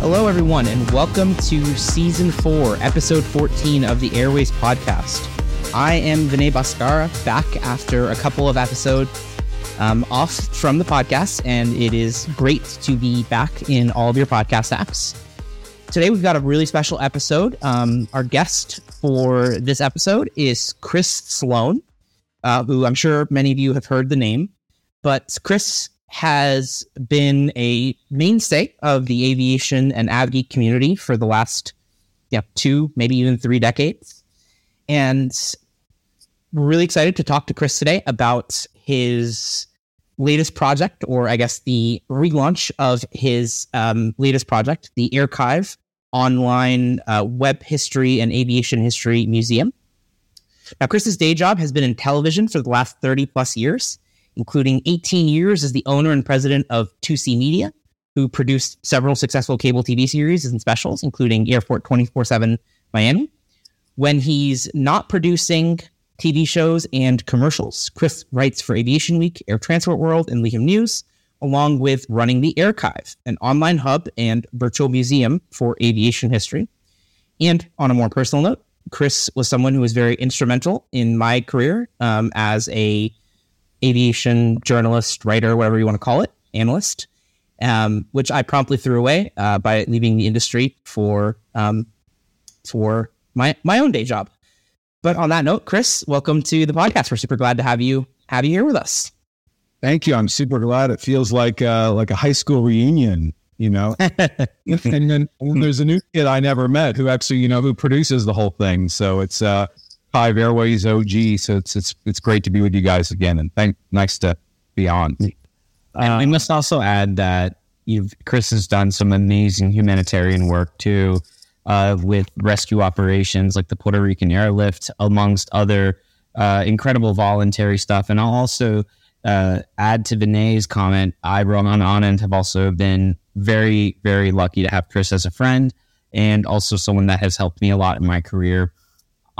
Hello, everyone, and welcome to season four, episode 14 of the Airways podcast. I am Vinay Bhaskara, back after a couple of episodes um, off from the podcast, and it is great to be back in all of your podcast apps. Today, we've got a really special episode. Um, our guest for this episode is Chris Sloan, uh, who I'm sure many of you have heard the name, but Chris has been a mainstay of the aviation and avgeek community for the last two, maybe even three decades. And we're really excited to talk to Chris today about his latest project, or I guess the relaunch of his um, latest project, the Airchive Online uh, Web History and Aviation History Museum. Now, Chris's day job has been in television for the last 30 plus years including 18 years as the owner and president of 2C Media, who produced several successful cable TV series and specials, including Airport 24 7 Miami. When he's not producing TV shows and commercials, Chris writes for Aviation Week, Air Transport World, and Leeham News, along with running the Airchive, an online hub and virtual museum for aviation history. And on a more personal note, Chris was someone who was very instrumental in my career um, as a aviation journalist, writer, whatever you want to call it, analyst, um, which I promptly threw away uh, by leaving the industry for um, for my my own day job. But on that note, Chris, welcome to the podcast. We're super glad to have you have you here with us. Thank you. I'm super glad. It feels like uh, like a high school reunion, you know. and then there's a new kid I never met who actually, you know, who produces the whole thing. So it's uh, Hive Airways OG. So it's it's it's great to be with you guys again, and thank nice to be on. and we must also add that you've Chris has done some amazing humanitarian work too, uh, with rescue operations like the Puerto Rican airlift, amongst other uh, incredible voluntary stuff. And I'll also uh, add to Vinay's comment. I, Rohan Anand, have also been very, very lucky to have Chris as a friend and also someone that has helped me a lot in my career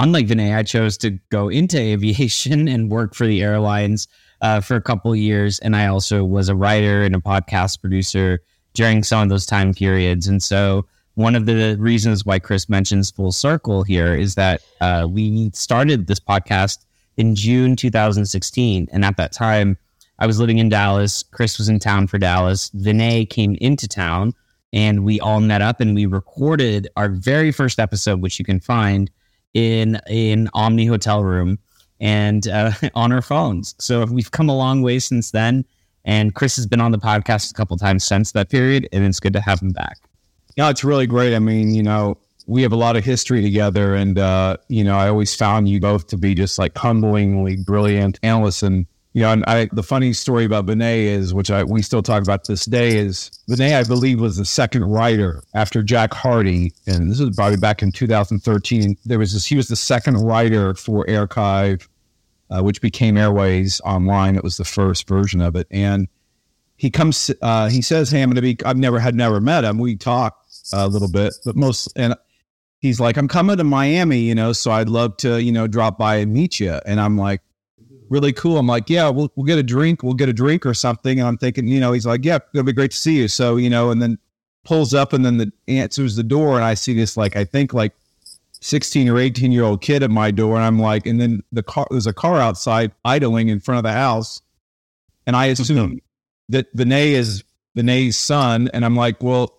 unlike Vinay, I chose to go into aviation and work for the airlines uh, for a couple years. And I also was a writer and a podcast producer during some of those time periods. And so, one of the reasons why Chris mentions full circle here is that uh, we started this podcast in June 2016. And at that time, I was living in Dallas. Chris was in town for Dallas. Vinay came into town and we all met up and we recorded our very first episode, which you can find in an Omni hotel room and uh, on our phones. So we've come a long way since then. And Chris has been on the podcast a couple times since that period, and it's good to have him back. Yeah, it's really great. I mean, you know, we have a lot of history together, and uh, you know, I always found you both to be just like humblingly brilliant analysts and you know, and I, the funny story about Vinay is, which I, we still talk about this day, is Vinay, I believe, was the second writer after Jack Harty. And this was probably back in 2013. There was this, he was the second writer for Airchive, uh, which became Airways Online. It was the first version of it. And he comes, uh, he says, Hey, I'm going to be, I've never had, never met him. We talk a little bit, but most, and he's like, I'm coming to Miami, you know, so I'd love to, you know, drop by and meet you. And I'm like, really cool. I'm like, yeah, we'll, we'll get a drink. We'll get a drink or something. And I'm thinking, you know, he's like, yeah, it'll be great to see you. So, you know, and then pulls up and then the answers the door. And I see this, like, I think like 16 or 18 year old kid at my door. And I'm like, and then the car, there's a car outside idling in front of the house. And I mm-hmm. assume that Vinay is Vinay's son. And I'm like, well,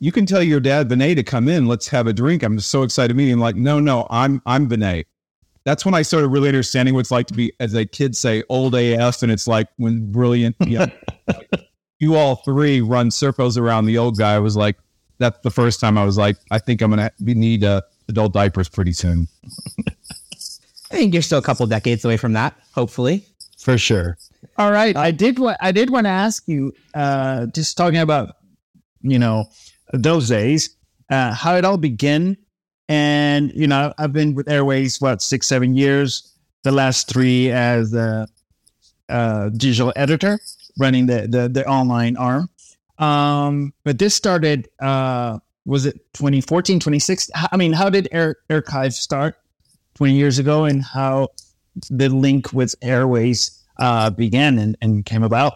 you can tell your dad Vinay to come in. Let's have a drink. I'm so excited to meet him. Like, no, no, I'm I'm Vinay that's when I started really understanding what it's like to be, as a kid say, old AF. And it's like when brilliant, you, know, you all three run circles around the old guy. I was like, that's the first time I was like, I think I'm going to need uh, adult diapers pretty soon. I think you're still a couple decades away from that, hopefully. For sure. All right. I did what I did want to ask you, uh, just talking about, you know, those days, uh, how it all began and, you know, I've been with Airways, what, six, seven years, the last three as a, a digital editor running the, the, the online arm. Um, but this started, uh, was it 2014, 2016? I mean, how did Air, Airchive start 20 years ago and how the link with Airways uh, began and, and came about?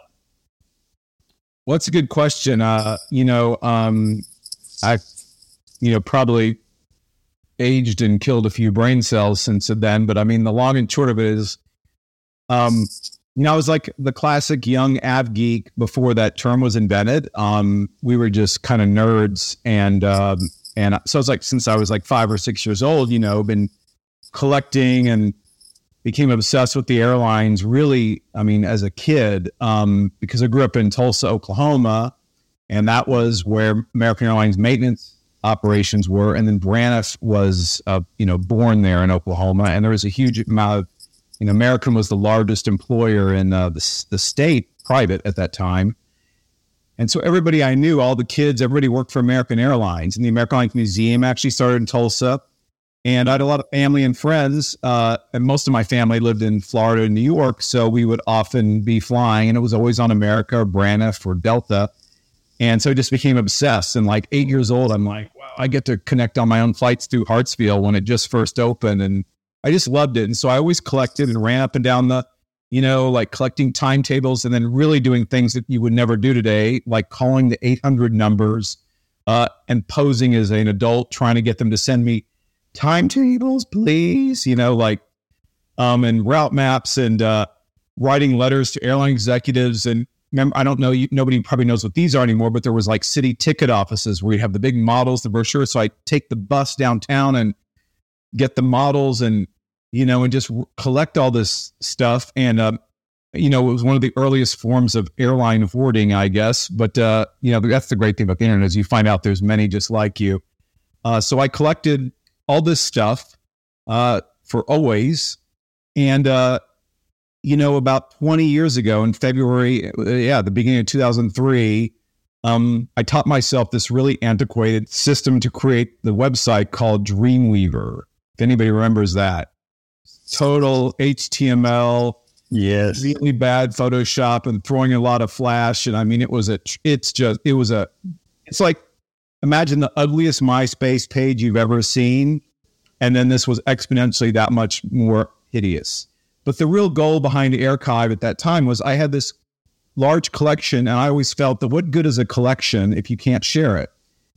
Well, that's a good question. Uh, you know, um, I, you know, probably aged and killed a few brain cells since then. But I mean, the long and short of it is, um, you know, I was like the classic young av geek before that term was invented. Um, we were just kind of nerds, and um, and so it's like since I was like five or six years old, you know, been collecting and became obsessed with the airlines. Really, I mean, as a kid, um, because I grew up in Tulsa, Oklahoma, and that was where American Airlines maintenance operations were, and then Braniff was, uh, you know, born there in Oklahoma, and there was a huge amount of you know, American was the largest employer in uh, the, the state, private at that time. And so everybody I knew, all the kids, everybody worked for American Airlines. And the American Airlines Museum actually started in Tulsa. And I had a lot of family and friends. Uh, and most of my family lived in Florida and New York. So we would often be flying, and it was always on America or Braniff or Delta. And so I just became obsessed. And like eight years old, I'm like, wow, I get to connect on my own flights through Hartsfield when it just first opened. And I just loved it. And so I always collected and ran up and down the, you know, like collecting timetables and then really doing things that you would never do today, like calling the 800 numbers uh, and posing as an adult, trying to get them to send me timetables, please, you know, like, um, and route maps and uh, writing letters to airline executives. And I don't know, you, nobody probably knows what these are anymore, but there was like city ticket offices where you have the big models, the brochure. So I take the bus downtown and get the models and you know, and just collect all this stuff. And, uh, you know, it was one of the earliest forms of airline hoarding, I guess. But, uh, you know, that's the great thing about the internet is you find out there's many just like you. Uh, so I collected all this stuff uh, for always. And, uh, you know, about 20 years ago in February, yeah, the beginning of 2003, um, I taught myself this really antiquated system to create the website called Dreamweaver. If anybody remembers that total HTML. Yes. Really bad Photoshop and throwing a lot of flash. And I mean, it was a, it's just, it was a, it's like, imagine the ugliest MySpace page you've ever seen. And then this was exponentially that much more hideous. But the real goal behind Airchive at that time was I had this large collection, and I always felt that what good is a collection if you can't share it?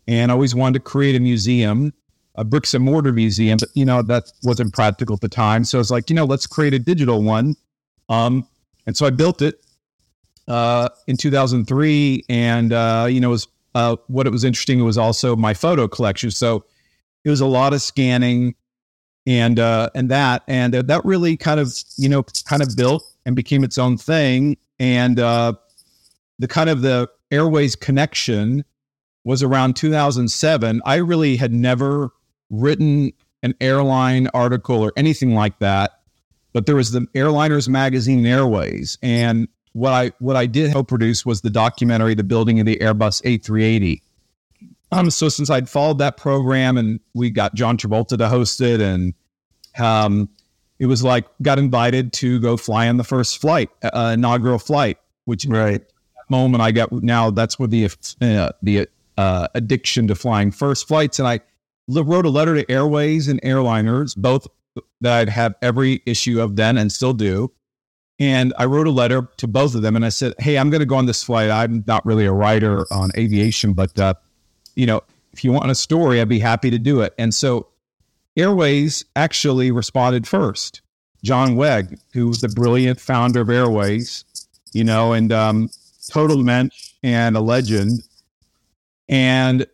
And I always wanted to create a museum a bricks and mortar museum, but you know that wasn't practical at the time. So it's like, you know, let's create a digital one. Um, and so I built it uh, in 2003, and uh, you know, was uh, what it was interesting it was also my photo collection. So it was a lot of scanning and uh, and that and that really kind of you know kind of built and became its own thing. And uh, the kind of the airways connection was around 2007. I really had never written an airline article or anything like that, but there was the Airliners Magazine Airways, and what I what I did help produce was the documentary "The Building of the Airbus A380." Um, so since I'd followed that program, and we got John Travolta to host it, and um, it was like got invited to go fly on the first flight, uh, inaugural flight, which right moment I got now that's where the uh, the uh, addiction to flying first flights, and I wrote a letter to Airways and airliners, both that I'd have every issue of then and still do. And I wrote a letter to both of them and I said, Hey, I'm going to go on this flight. I'm not really a writer on aviation, but, uh, you know, if you want a story, I'd be happy to do it. And so Airways actually responded first. John Wegg, who was the brilliant founder of Airways, you know, and um, total mensch and a legend. And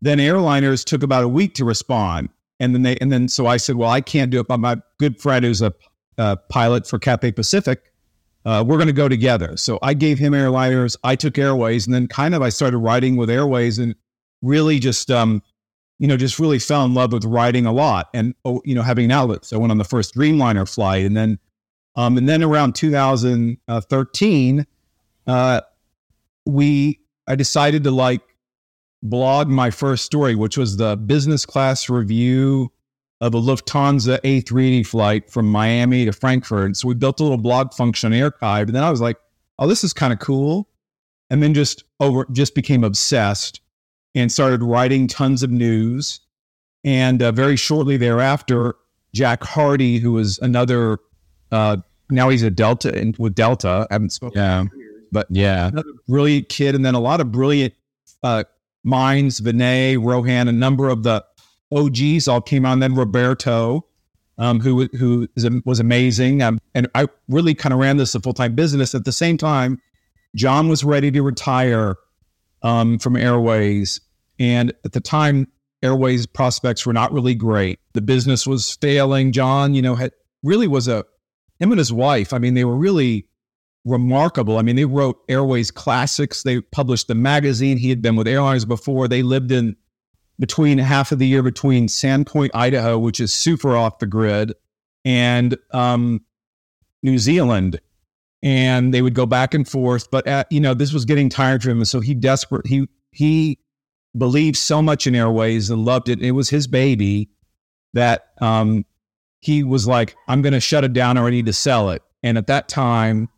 then airliners took about a week to respond. And then they, and then so I said, well, I can't do it. But my good friend who's a, a pilot for Cathay Pacific, uh, we're going to go together. So I gave him airliners, I took Airways, and then kind of I started writing with Airways and really just, um, you know, just really fell in love with writing a lot and, oh, you know, having an outlet. So I went on the first Dreamliner flight. And then, um, and then around 2013, uh, we, I decided to like blog my first story, which was the business class review of a Lufthansa A380 flight from Miami to Frankfurt. So we built a little blog function archive. And then I was like, oh, this is kind of cool. And then just over, just became obsessed and started writing tons of news. And uh, very shortly thereafter, Jack Harty, who was another, uh, now he's a Delta and with Delta, I haven't spoken. Yeah. But yeah, another brilliant kid, and then a lot of brilliant uh, minds, Vinay, Rohan, a number of the OGs all came on. Then Roberto, um, who who is, was amazing, um, and I really kind of ran this a full time business. At the same time, John was ready to retire um, from Airways, and at the time, Airways prospects were not really great. The business was failing. John, you know, had really was a him and his wife. I mean, they were really remarkable. I mean, they wrote Airways classics. They published the magazine. He had been with airlines before. They lived in between half of the year between Sandpoint, Idaho, which is super off the grid, and um, New Zealand. And they would go back and forth, but at, you know this was getting tired for him. So he desperate he he believed so much in Airways and loved it. It was his baby that um, he was like, "I'm going to shut it down, or I need to sell it." And at that time,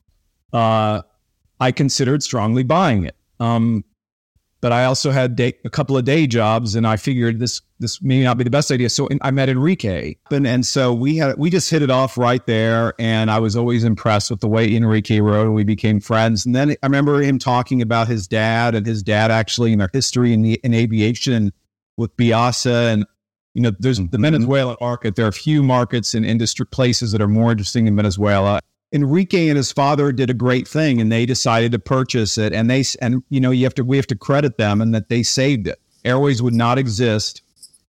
uh, I considered strongly buying it. Um, but I also had day, a couple of day jobs, and I figured this this may not be the best idea. So I met Enrique, and, and so we had we just hit it off right there. And I was always impressed with the way Enrique wrote, and we became friends. And then I remember him talking about his dad and his dad actually in their history in the in aviation with Viasa and you know, there's the mm-hmm. Venezuelan market. There are a few markets and industry places that are more interesting in Venezuela. Enrique and his father did a great thing and they decided to purchase it and they and you know you have to we have to credit them and that they saved it. Airways would not exist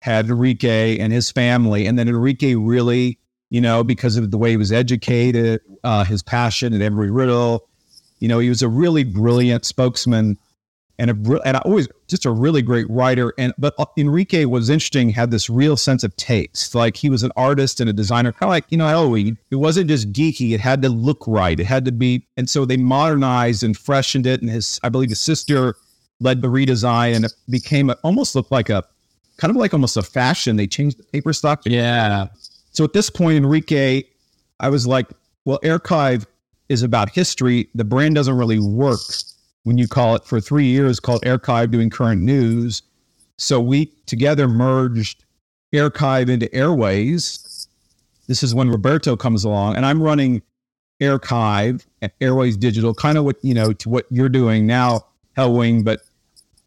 had Enrique and his family and then Enrique really you know because of the way he was educated, uh, his passion at Embry-Riddle, you know he was a really brilliant spokesman and a and I always just a really great writer. And but uh, Enrique was interesting, had this real sense of taste. Like he was an artist and a designer, kind of like you know Halloween. It wasn't just geeky; it had to look right. It had to be, and so they modernized and freshened it. And his, I believe, his sister led the redesign, and it became a, almost looked like a kind of like almost a fashion. They changed the paper stock. Yeah. So at this point, Enrique, I was like, well, Airchive is about history. The brand doesn't really work when you call it for three years called Airchive doing current news. So we together merged Airchive into Airways. This is when Roberto comes along, and I'm running Airchive at Airways Digital, kind of what you know to what you're doing now, Helwing. But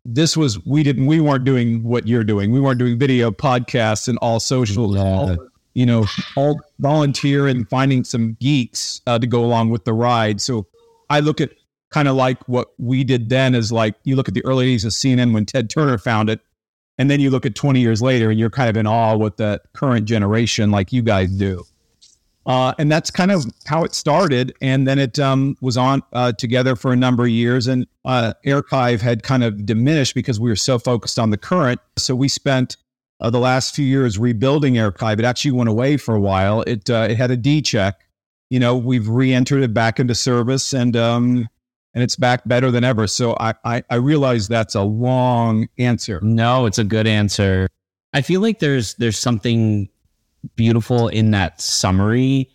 this was we didn't we weren't doing what you're doing. We weren't doing video podcasts and all social. Yeah. All, you know, all volunteer and finding some geeks uh, to go along with the ride. So I look at kind of like what we did then is like you look at the early days of CNN when Ted Turner found it, and then you look at 20 years later and you're kind of in awe with the current generation like you guys do. Uh, and that's kind of how it started. And then it um, was on uh, together for a number of years. And uh, Airchive had kind of diminished because we were so focused on the current. So we spent uh, the last few years rebuilding Airchive. It actually went away for a while. It uh, it had a D check. You know, we've re-entered it back into service, and um, and it's back better than ever. So I, I, I realize that's a long answer. No, it's a good answer. I feel like there's there's something beautiful in that summary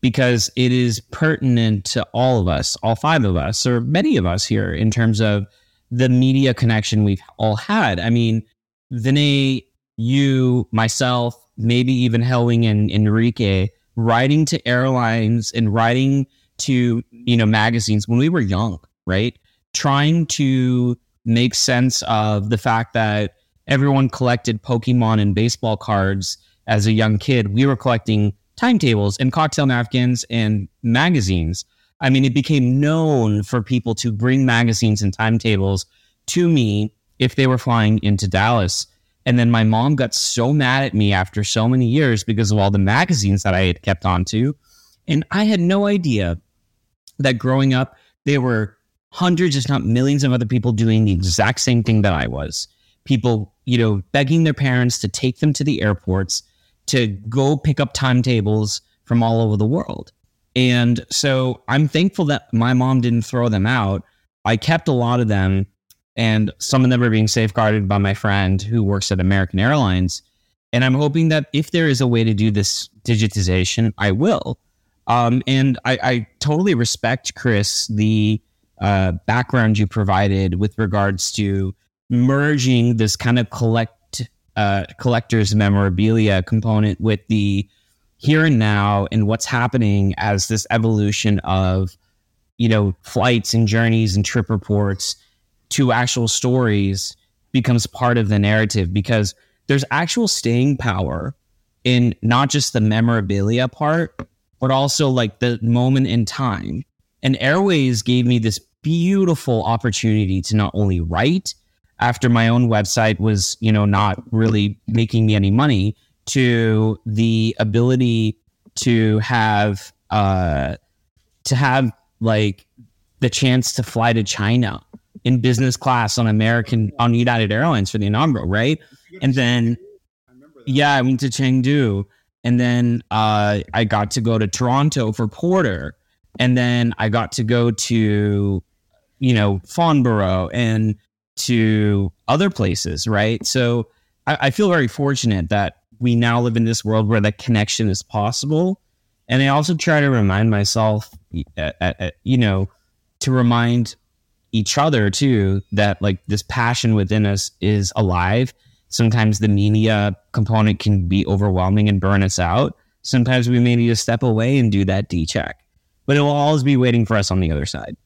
because it is pertinent to all of us, all five of us, or many of us here in terms of the media connection we've all had. I mean, Vinay, you, myself, maybe even Helwing and Enrique, writing to airlines and writing to, you know, magazines when we were young, right? Trying to make sense of the fact that everyone collected Pokemon and baseball cards as a young kid. We were collecting timetables and cocktail napkins and magazines. I mean, it became known for people to bring magazines and timetables to me if they were flying into Dallas. And then my mom got so mad at me after so many years because of all the magazines that I had kept onto. And I had no idea that growing up, there were hundreds, if not millions, of other people doing the exact same thing that I was. People, you know, begging their parents to take them to the airports to go pick up timetables from all over the world. And so I'm thankful that my mom didn't throw them out. I kept a lot of them, and some of them are being safeguarded by my friend who works at American Airlines. And I'm hoping that if there is a way to do this digitization, I will. Um, and I, I, totally respect, Chris, the uh, background you provided with regards to merging this kind of collect uh, collector's memorabilia component with the here and now and what's happening as this evolution of you know flights and journeys and trip reports to actual stories becomes part of the narrative because there's actual staying power in not just the memorabilia part, but also like the moment in time. And Airways gave me this beautiful opportunity to not only write after my own website was, you know, not really making me any money, to the ability to have uh to have like the chance to fly to China in business class on American on United Airlines for the inaugural, right? And then yeah, I went to Chengdu and then uh, I got to go to Toronto for Porter and then I got to go to you know Farnborough and to other places, right? So I, I feel very fortunate that we now live in this world where that connection is possible. And I also try to remind myself, you know, to remind each other too that like this passion within us is alive. Sometimes the media component can be overwhelming and burn us out. Sometimes we may need to step away and do that D check, but it will always be waiting for us on the other side.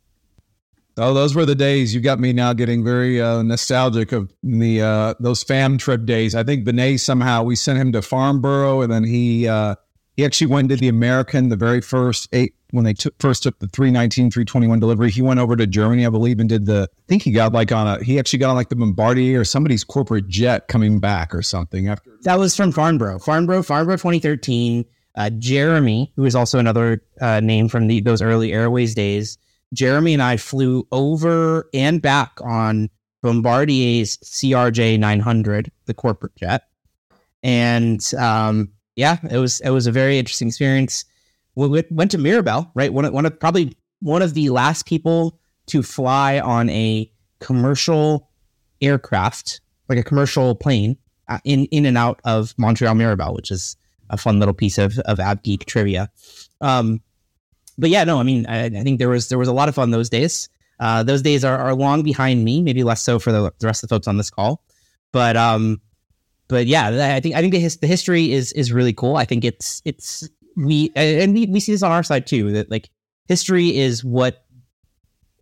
Oh, those were the days. You got me now getting very uh, nostalgic of the uh, those fam trip days. I think Vinay somehow we sent him to Farnborough, and then he uh, he actually went to the American the very first eight when they took first took the 319 321 delivery. He went over to Germany, I believe, and did the. I think he got like on a he actually got on like the Bombardier or somebody's corporate jet coming back or something after. That was from Farnborough, Farnborough, Farnborough, 2013. Uh, Jeremy, who is also another uh, name from the, those early Airways days Jeremy and I flew over and back on Bombardier's CRJ 900, the corporate jet, and um, yeah, it was it was a very interesting experience. We went to Mirabel, right? One of, one of probably one of the last people to fly on a commercial aircraft, like a commercial plane, uh, in in and out of Montreal Mirabel, which is a fun little piece of of Av Geek trivia. Um, but yeah, no, I mean, I, I, think there was there was a lot of fun those days. Uh, those days are, are long behind me, maybe less so for the, the rest of the folks on this call. But um, but yeah, I think I think the, his, the history is is really cool. I think it's it's we and we, we see this on our side too that like history is what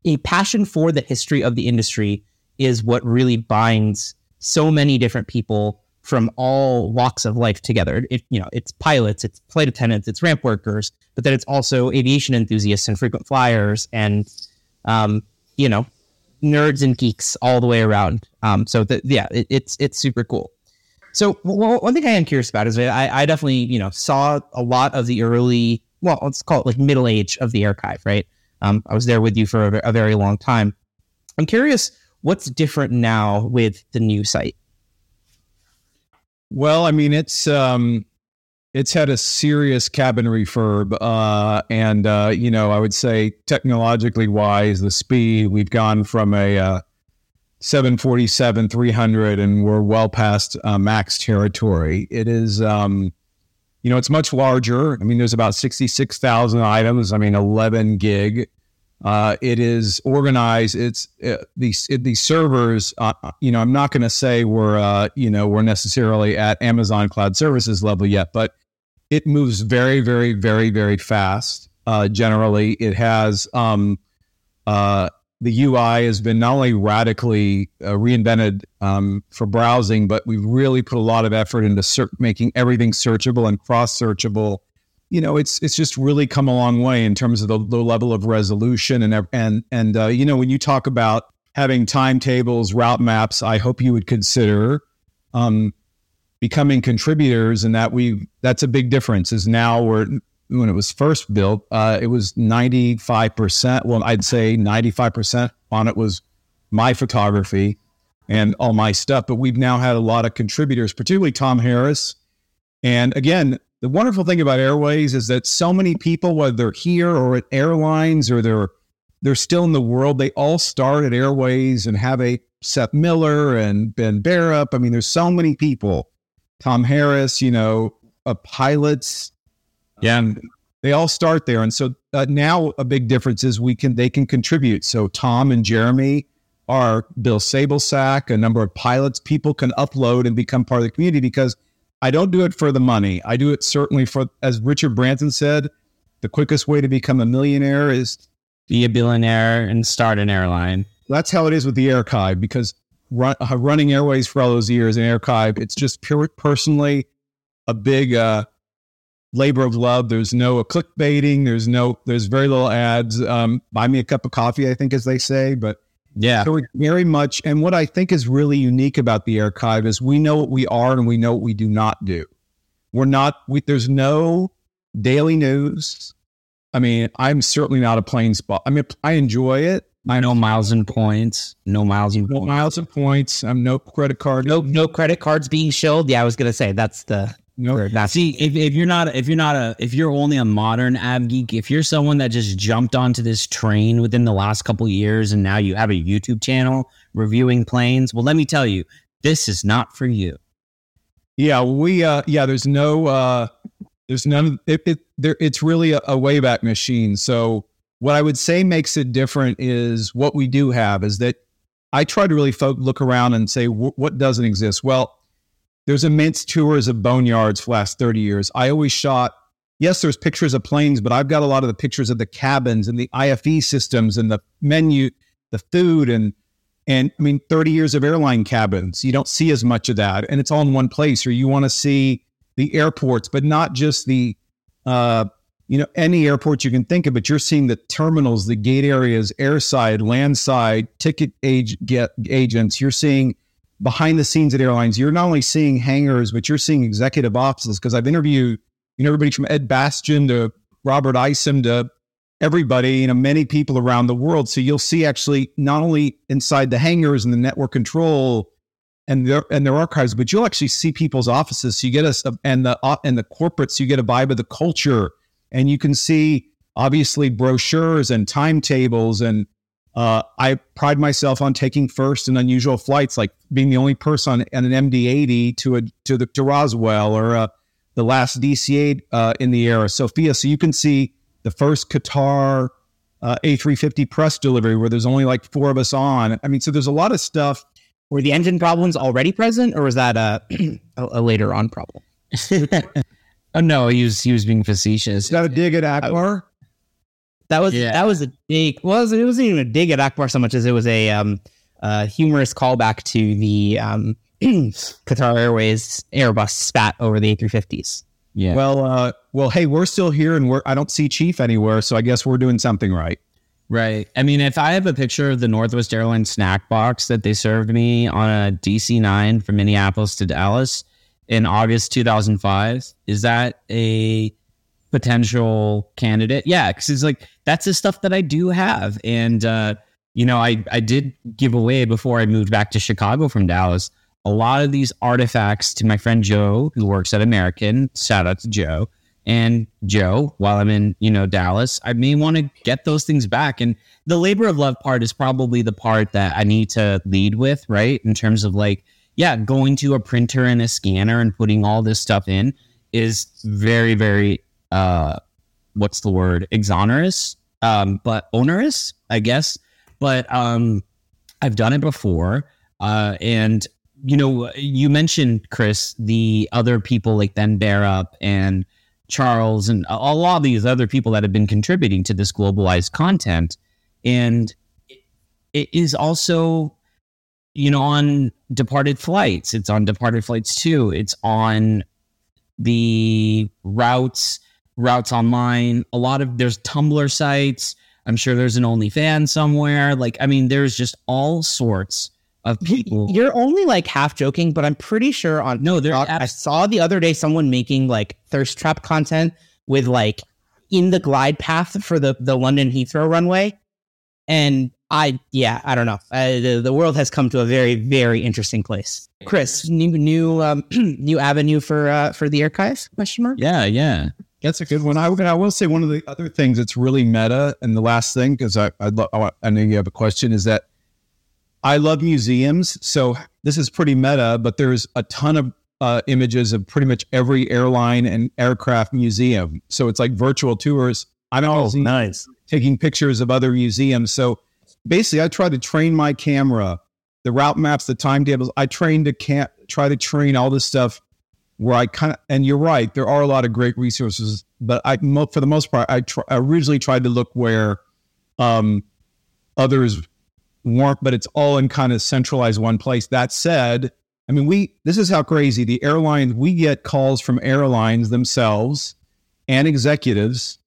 a passion for the history of the industry is what really binds so many different people from all walks of life together. It, you know, it's pilots, it's flight attendants, it's ramp workers, but then it's also aviation enthusiasts and frequent flyers and, um, you know, nerds and geeks all the way around. Um, so the, yeah, it, it's it's super cool. So well, one thing I am curious about is I, I definitely you know saw a lot of the early well let's call it like middle age of the archive right. Um, I was there with you for a, a very long time. I'm curious what's different now with the new site. Well, I mean, it's um, it's had a serious cabin refurb, uh, and uh, you know, I would say technologically wise, the speed we've gone from a uh, 747 300, and we're well past uh, max territory. It is, um, you know, it's much larger. I mean, there's about 66,000 items. I mean, 11 gig. Uh, it is organized. It's uh, these these servers. Uh, you know, I'm not going to say we're uh, you know we're necessarily at Amazon Cloud Services level yet, but it moves very, very, very, very fast. Uh, generally, it has um, uh, the UI has been not only radically reinvented um, for browsing, but we've really put a lot of effort into ser- making everything searchable and cross searchable you know, it's it's just really come a long way in terms of the, the level of resolution and and and uh, you know when you talk about having timetables, route maps, I hope you would consider um, becoming contributors, and that we that's a big difference. Is now we're when it was first built, uh, it was ninety five percent. Well, I'd say ninety five percent on it was my photography and all my stuff, but we've now had a lot of contributors, particularly Tom Harris. And again, the wonderful thing about airways is that so many people, whether they're here or at airlines or they're they're still in the world, they all start at airways and have a Seth Miller and Ben Barup. I mean, there's so many people. Tom Harris, you know, uh, pilots. Yeah. And they all start there. And so uh, now a big difference is we can they can contribute. So Tom and Jeremy are Bill Sablesack, a number of pilots, people can upload and become part of the community because I don't do it for the money. I do it certainly for, as Richard Branson said, the quickest way to become a millionaire is be a billionaire and start an airline. That's how it is with the archive because run, uh, running Airways for all those years in archive. It's just pure personally a big uh, labor of love. There's no clickbaiting. There's no. There's very little ads. Um, buy me a cup of coffee, I think, as they say. But Yeah. so very much. And what I think is really unique about the archive is we know what we are and we know what we do not do. We're not. We, there's no daily news. I mean, I'm certainly not a plane spot. I mean, I enjoy it. I know miles and points. No miles and No points. miles and points. I'm no credit card. No, no credit cards being shilled. Yeah, I was gonna say that's the no. that's See, if, if you're not if you're not a if you're only a modern av geek, if you're someone that just jumped onto this train within the last couple years and now you have a YouTube channel reviewing planes, well, let me tell you, this is not for you. Yeah, we. Uh, yeah, there's no. Uh, there's none. It, it there. It's really a, a wayback machine. So what I would say makes it different is what we do have is that I try to really look around and say wh- what doesn't exist. Well, there's immense tours of boneyards for the last 30 years. I always shot. Yes, there's pictures of planes, but I've got a lot of the pictures of the cabins and the IFE systems and the menu, the food, and and I mean, 30 years of airline cabins. You don't see as much of that, and it's all in one place. Or you want to see the airports, but not just the, uh, you know, any airport you can think of. But you're seeing the terminals, the gate areas, airside, landside, ticket age, get, agents. You're seeing behind the scenes at airlines. You're not only seeing hangars, but you're seeing executive offices. Because I've interviewed, you know, everybody from Ed Bastian to Robert Isom to everybody, you know, many people around the world. So you'll see actually not only inside the hangars and the network control and their and their archives, but you'll actually see people's offices. So you get us and the and the corporates. You get a vibe of the culture, and you can see obviously brochures and timetables. And uh, I pride myself on taking first and unusual flights, like being the only person on, an MD-80 to a to the to Roswell or uh, the last DC-8 uh, in the era, Sophia. So you can see the first Qatar uh, A350 press delivery where there's only like four of us on. I mean, so there's a lot of stuff. were the engine problems already present, or was that a a, a later on problem? oh no, he was he was being facetious. Is that a dig at Akbar? That was Yeah. that was a dig. Well, it wasn't, it wasn't even a dig at Akbar so much as it was a um, uh, humorous callback to the um, Qatar Airways Airbus spat over the A350s. Yeah. Well, uh, well, hey, we're still here, and we're I don't see Chief anywhere, so I guess we're doing something right. Right. I mean, if I have a picture of the Northwest Airlines snack box that they served me on a DC 9 from Minneapolis to Dallas in August 2005, is that a potential candidate? Yeah, because it's like that's the stuff that I do have. And, uh, you know, I, I did give away before I moved back to Chicago from Dallas a lot of these artifacts to my friend Joe, who works at American. Shout out to Joe. And Joe, while I'm in, you know, Dallas, I may want to get those things back. And the labor of love part is probably the part that I need to lead with, right? In terms of like, yeah, going to a printer and a scanner and putting all this stuff in is very, very uh what's the word? Exonerous, um, but onerous, I guess. But um I've done it before. Uh and you know, you mentioned Chris, the other people like Ben Barup and Charles and a lot of these other people that have been contributing to this globalized content. And it is also, you know, on departed flights. It's on departed flights too. It's on the routes, routes online. A lot of there's Tumblr sites. I'm sure there's an OnlyFans somewhere. Like, I mean, there's just all sorts of people. You're only like half joking, but I'm pretty sure on No, there are I saw the other day someone making like thirst trap content with like in the glide path for the the London Heathrow runway, and I yeah I don't know uh, the the world has come to a very very interesting place. Chris, new new um, new avenue for uh, for the archive? Question mark. Yeah, yeah. That's a good one. I, I will say one of the other things that's really meta, and the last thing because I I, lo- I know you have a question is that I love museums. So this is pretty meta, but there's a ton of uh, images of pretty much every airline and aircraft museum. So it's like virtual tours. I'm Oh, always nice. taking pictures of other museums. So basically, I try to train my camera, the route maps, the timetables. I train to can't try to train all this stuff where I kind of. And you're right, there are a lot of great resources, but I mo- for the most part, I, try, I originally tried to look where um, others warrant, but it's all in kind of centralized one place. That said, I mean, we this is how crazy the airlines we get calls from airlines themselves and executives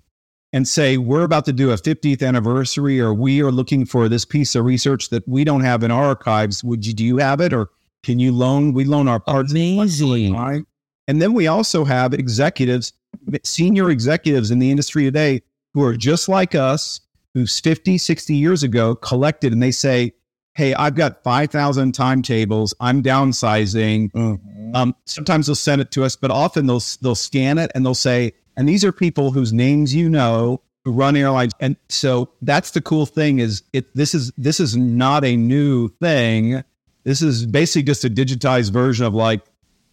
and say we're about to do a 50th anniversary or we are looking for this piece of research that we don't have in our archives would you do you have it or can you loan we loan our parts Amazing. And then we also have executives senior executives in the industry today who are just like us who's 50 60 years ago collected and they say hey i've got 5000 timetables i'm downsizing um, sometimes they'll send it to us but often they'll they'll scan it and they'll say and these are people whose names you know who run airlines. And so that's the cool thing is it this is this is not a new thing. This is basically just a digitized version of like,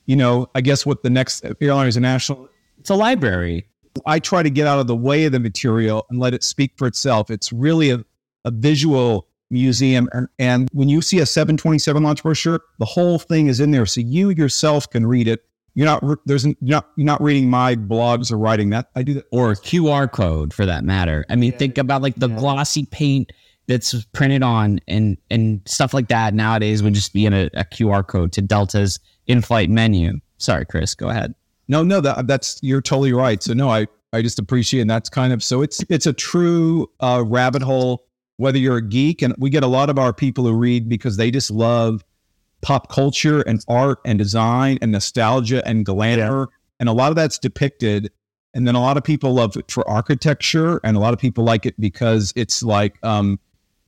you know, I guess what the next uh, airline international It's a library. I try to get out of the way of the material and let it speak for itself. It's really a, a visual museum. And, and when you see a 727 launch brochure, the whole thing is in there. So you yourself can read it you're not there's you're not you're not reading my blogs or writing that. I do that. Or QR code for that matter. I mean, yeah. think about like the yeah. glossy paint that's printed on and and stuff like that nowadays would just be in a, a QR code to Delta's in-flight menu. Sorry, Chris, go ahead. No, no, that that's you're totally right. So no, I I just appreciate and that's kind of so it's it's a true uh, rabbit hole. Whether you're a geek and we get a lot of our people who read because they just love pop culture and art and design and nostalgia and glamour. Yeah. And a lot of that's depicted. And then a lot of people love it for architecture, and a lot of people like it because it's like um,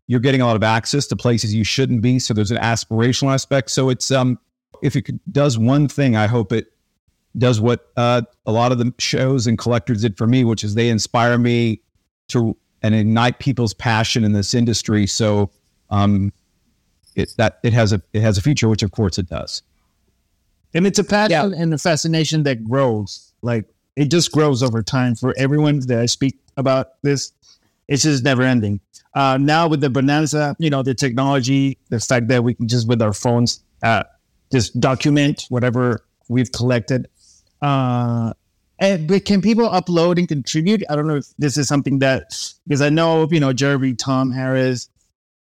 you're getting a lot of access to places you shouldn't be. So there's an aspirational aspect. So it's um, if it does one thing, I hope it does what uh, a lot of the shows and collectors did for me, which is they inspire me to and ignite people's passion in this industry. So um, it that it has a it has a future, which of course it does. And it's a passion yeah. and a fascination that grows. Like it just grows over time for everyone that I speak about this. It's just never ending. Uh, now with the Bonanza, you know, the technology, the fact that we can just with our phones uh, just document whatever we've collected. Uh, and, but can people upload and contribute? I don't know if this is something that because I know you know Jeremy, Tom Harris,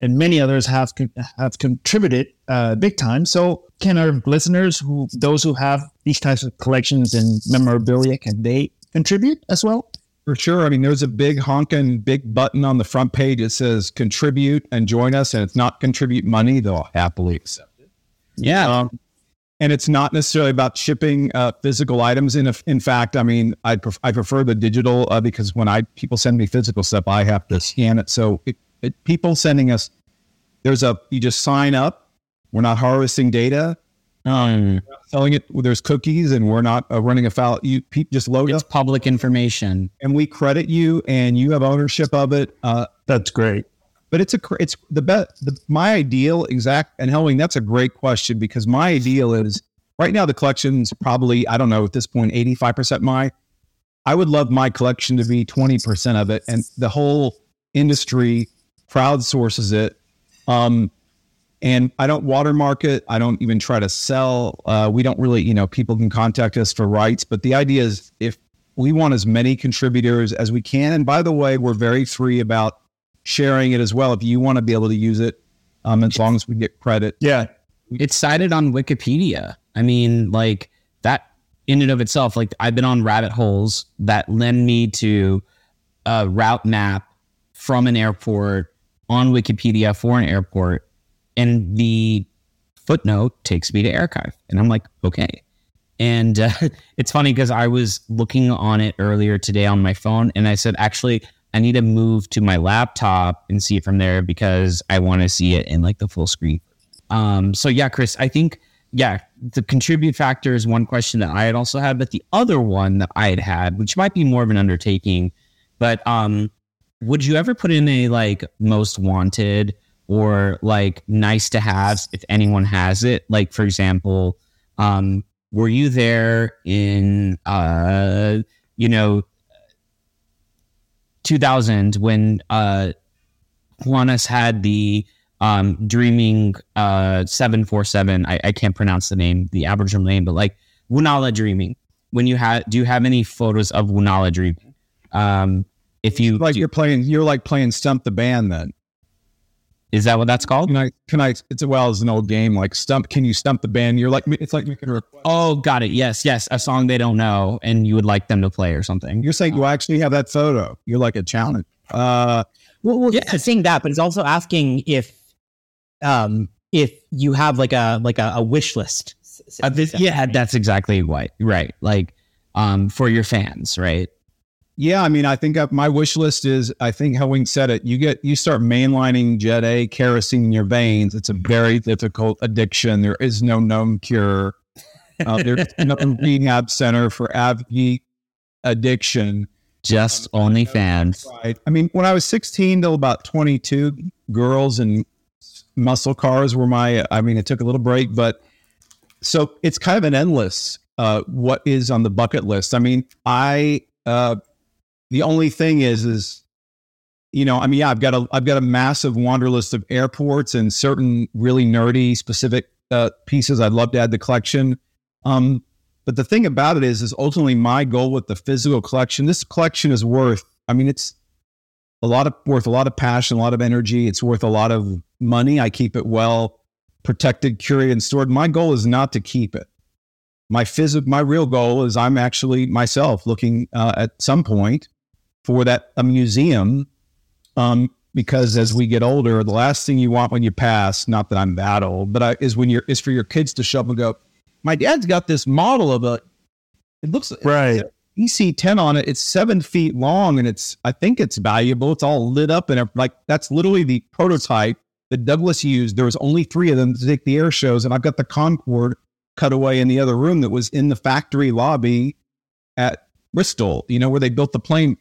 and many others have have contributed uh, big time. So, can our listeners, who those who have these types of collections and memorabilia, can they contribute as well? For sure. I mean, there's a big honking big button on the front page that says contribute and join us. And it's not contribute money, they'll happily accept. Yeah. Um, and it's not necessarily about shipping uh, physical items. In, a, in fact, I mean, I, pref- I prefer the digital uh, because when I people send me physical stuff, I have to scan it. So it, it, people sending us, there's a, you just sign up. We're not harvesting data. Um, selling it. There's cookies, and we're not uh, running afoul. You pe- just load it's up public information, and we credit you, and you have ownership of it. Uh, that's great. But it's a it's the best. The, my ideal exact and Helwing. That's a great question because my ideal is right now the collection's probably I don't know at this point eighty five percent my. I would love my collection to be twenty percent of it, and the whole industry crowdsources it. Um, and I don't watermark it. I don't even try to sell. Uh, we don't really, you know, people can contact us for rights. But the idea is if we want as many contributors as we can. And by the way, we're very free about sharing it as well. If you want to be able to use it, um, as long as we get credit. Yeah. It's cited on Wikipedia. I mean, like that in and of itself, like I've been on rabbit holes that lend me to a route map from an airport on Wikipedia for an airport, and the footnote takes me to archive, and I'm like, okay. And uh, it's funny because I was looking on it earlier today on my phone, and I said, actually, I need to move to my laptop and see it from there because I want to see it in like the full screen. Um, so yeah, Chris, I think yeah, the contribute factor is one question that I had also had, but the other one that I had had, which might be more of an undertaking, but um, would you ever put in a like most wanted or like nice to have if anyone has it? Like for example, um, were you there in uh, you know 2000 when uh, Qantas had the um, Dreaming uh, 747. I, I can't pronounce the name, the Aboriginal name, but like Wunala Dreaming. When you have, do you have any photos of Wunala Dreaming? Um, if you like do, you're playing you're like playing stump the band then Is that what that's called? Can I? Can I? It's a well, it's an old game like stump. Can you stump the band? You're like it's like making a request. Oh, got it. Yes, yes. A song they don't know and you would like them to play or something. You're saying you actually have that photo. You're like a challenge. Uh, Well, well yeah, it's saying that, but it's also asking if, um, if you have like a like a, a wish list. Uh, this- yeah, that's exactly right. Right. Like, um, for your fans, right? Yeah, I mean, I think my wish list is. I think Helwing said it. You get you start mainlining Jet A kerosene in your veins. It's a very difficult addiction. There is no known cure. Uh, there's no rehab center for Av Geek addiction. Just OnlyFans. Right. I mean, when I was 16 till about 22, girls and muscle cars were my. I mean, it took a little break, but so it's kind of an endless. Uh, what is on the bucket list? I mean, I. Uh, the only thing is, is you know, I mean, yeah, I've got a, I've got a massive wander list of airports and certain really nerdy specific uh, pieces I'd love to add to the collection. Um, but the thing about it is, is ultimately my goal with the physical collection. This collection is worth. I mean, it's a lot of worth a lot of passion, a lot of energy. It's worth a lot of money. I keep it well protected, curated, and stored. My goal is not to keep it. My phys- my real goal is I'm actually myself looking uh, at some point for that a museum um, because as we get older the last thing you want when you pass not that i'm that old but I, is when you're is for your kids to show up and go my dad's got this model of a it looks Right. DC-10 on it. It's seven feet long and it's i think it's valuable. It's all lit up and like that's literally the prototype that douglas used. There was only three of them to take the air shows and i've got the concorde cut away in the other room that was in the factory lobby at bristol you know where they built the plane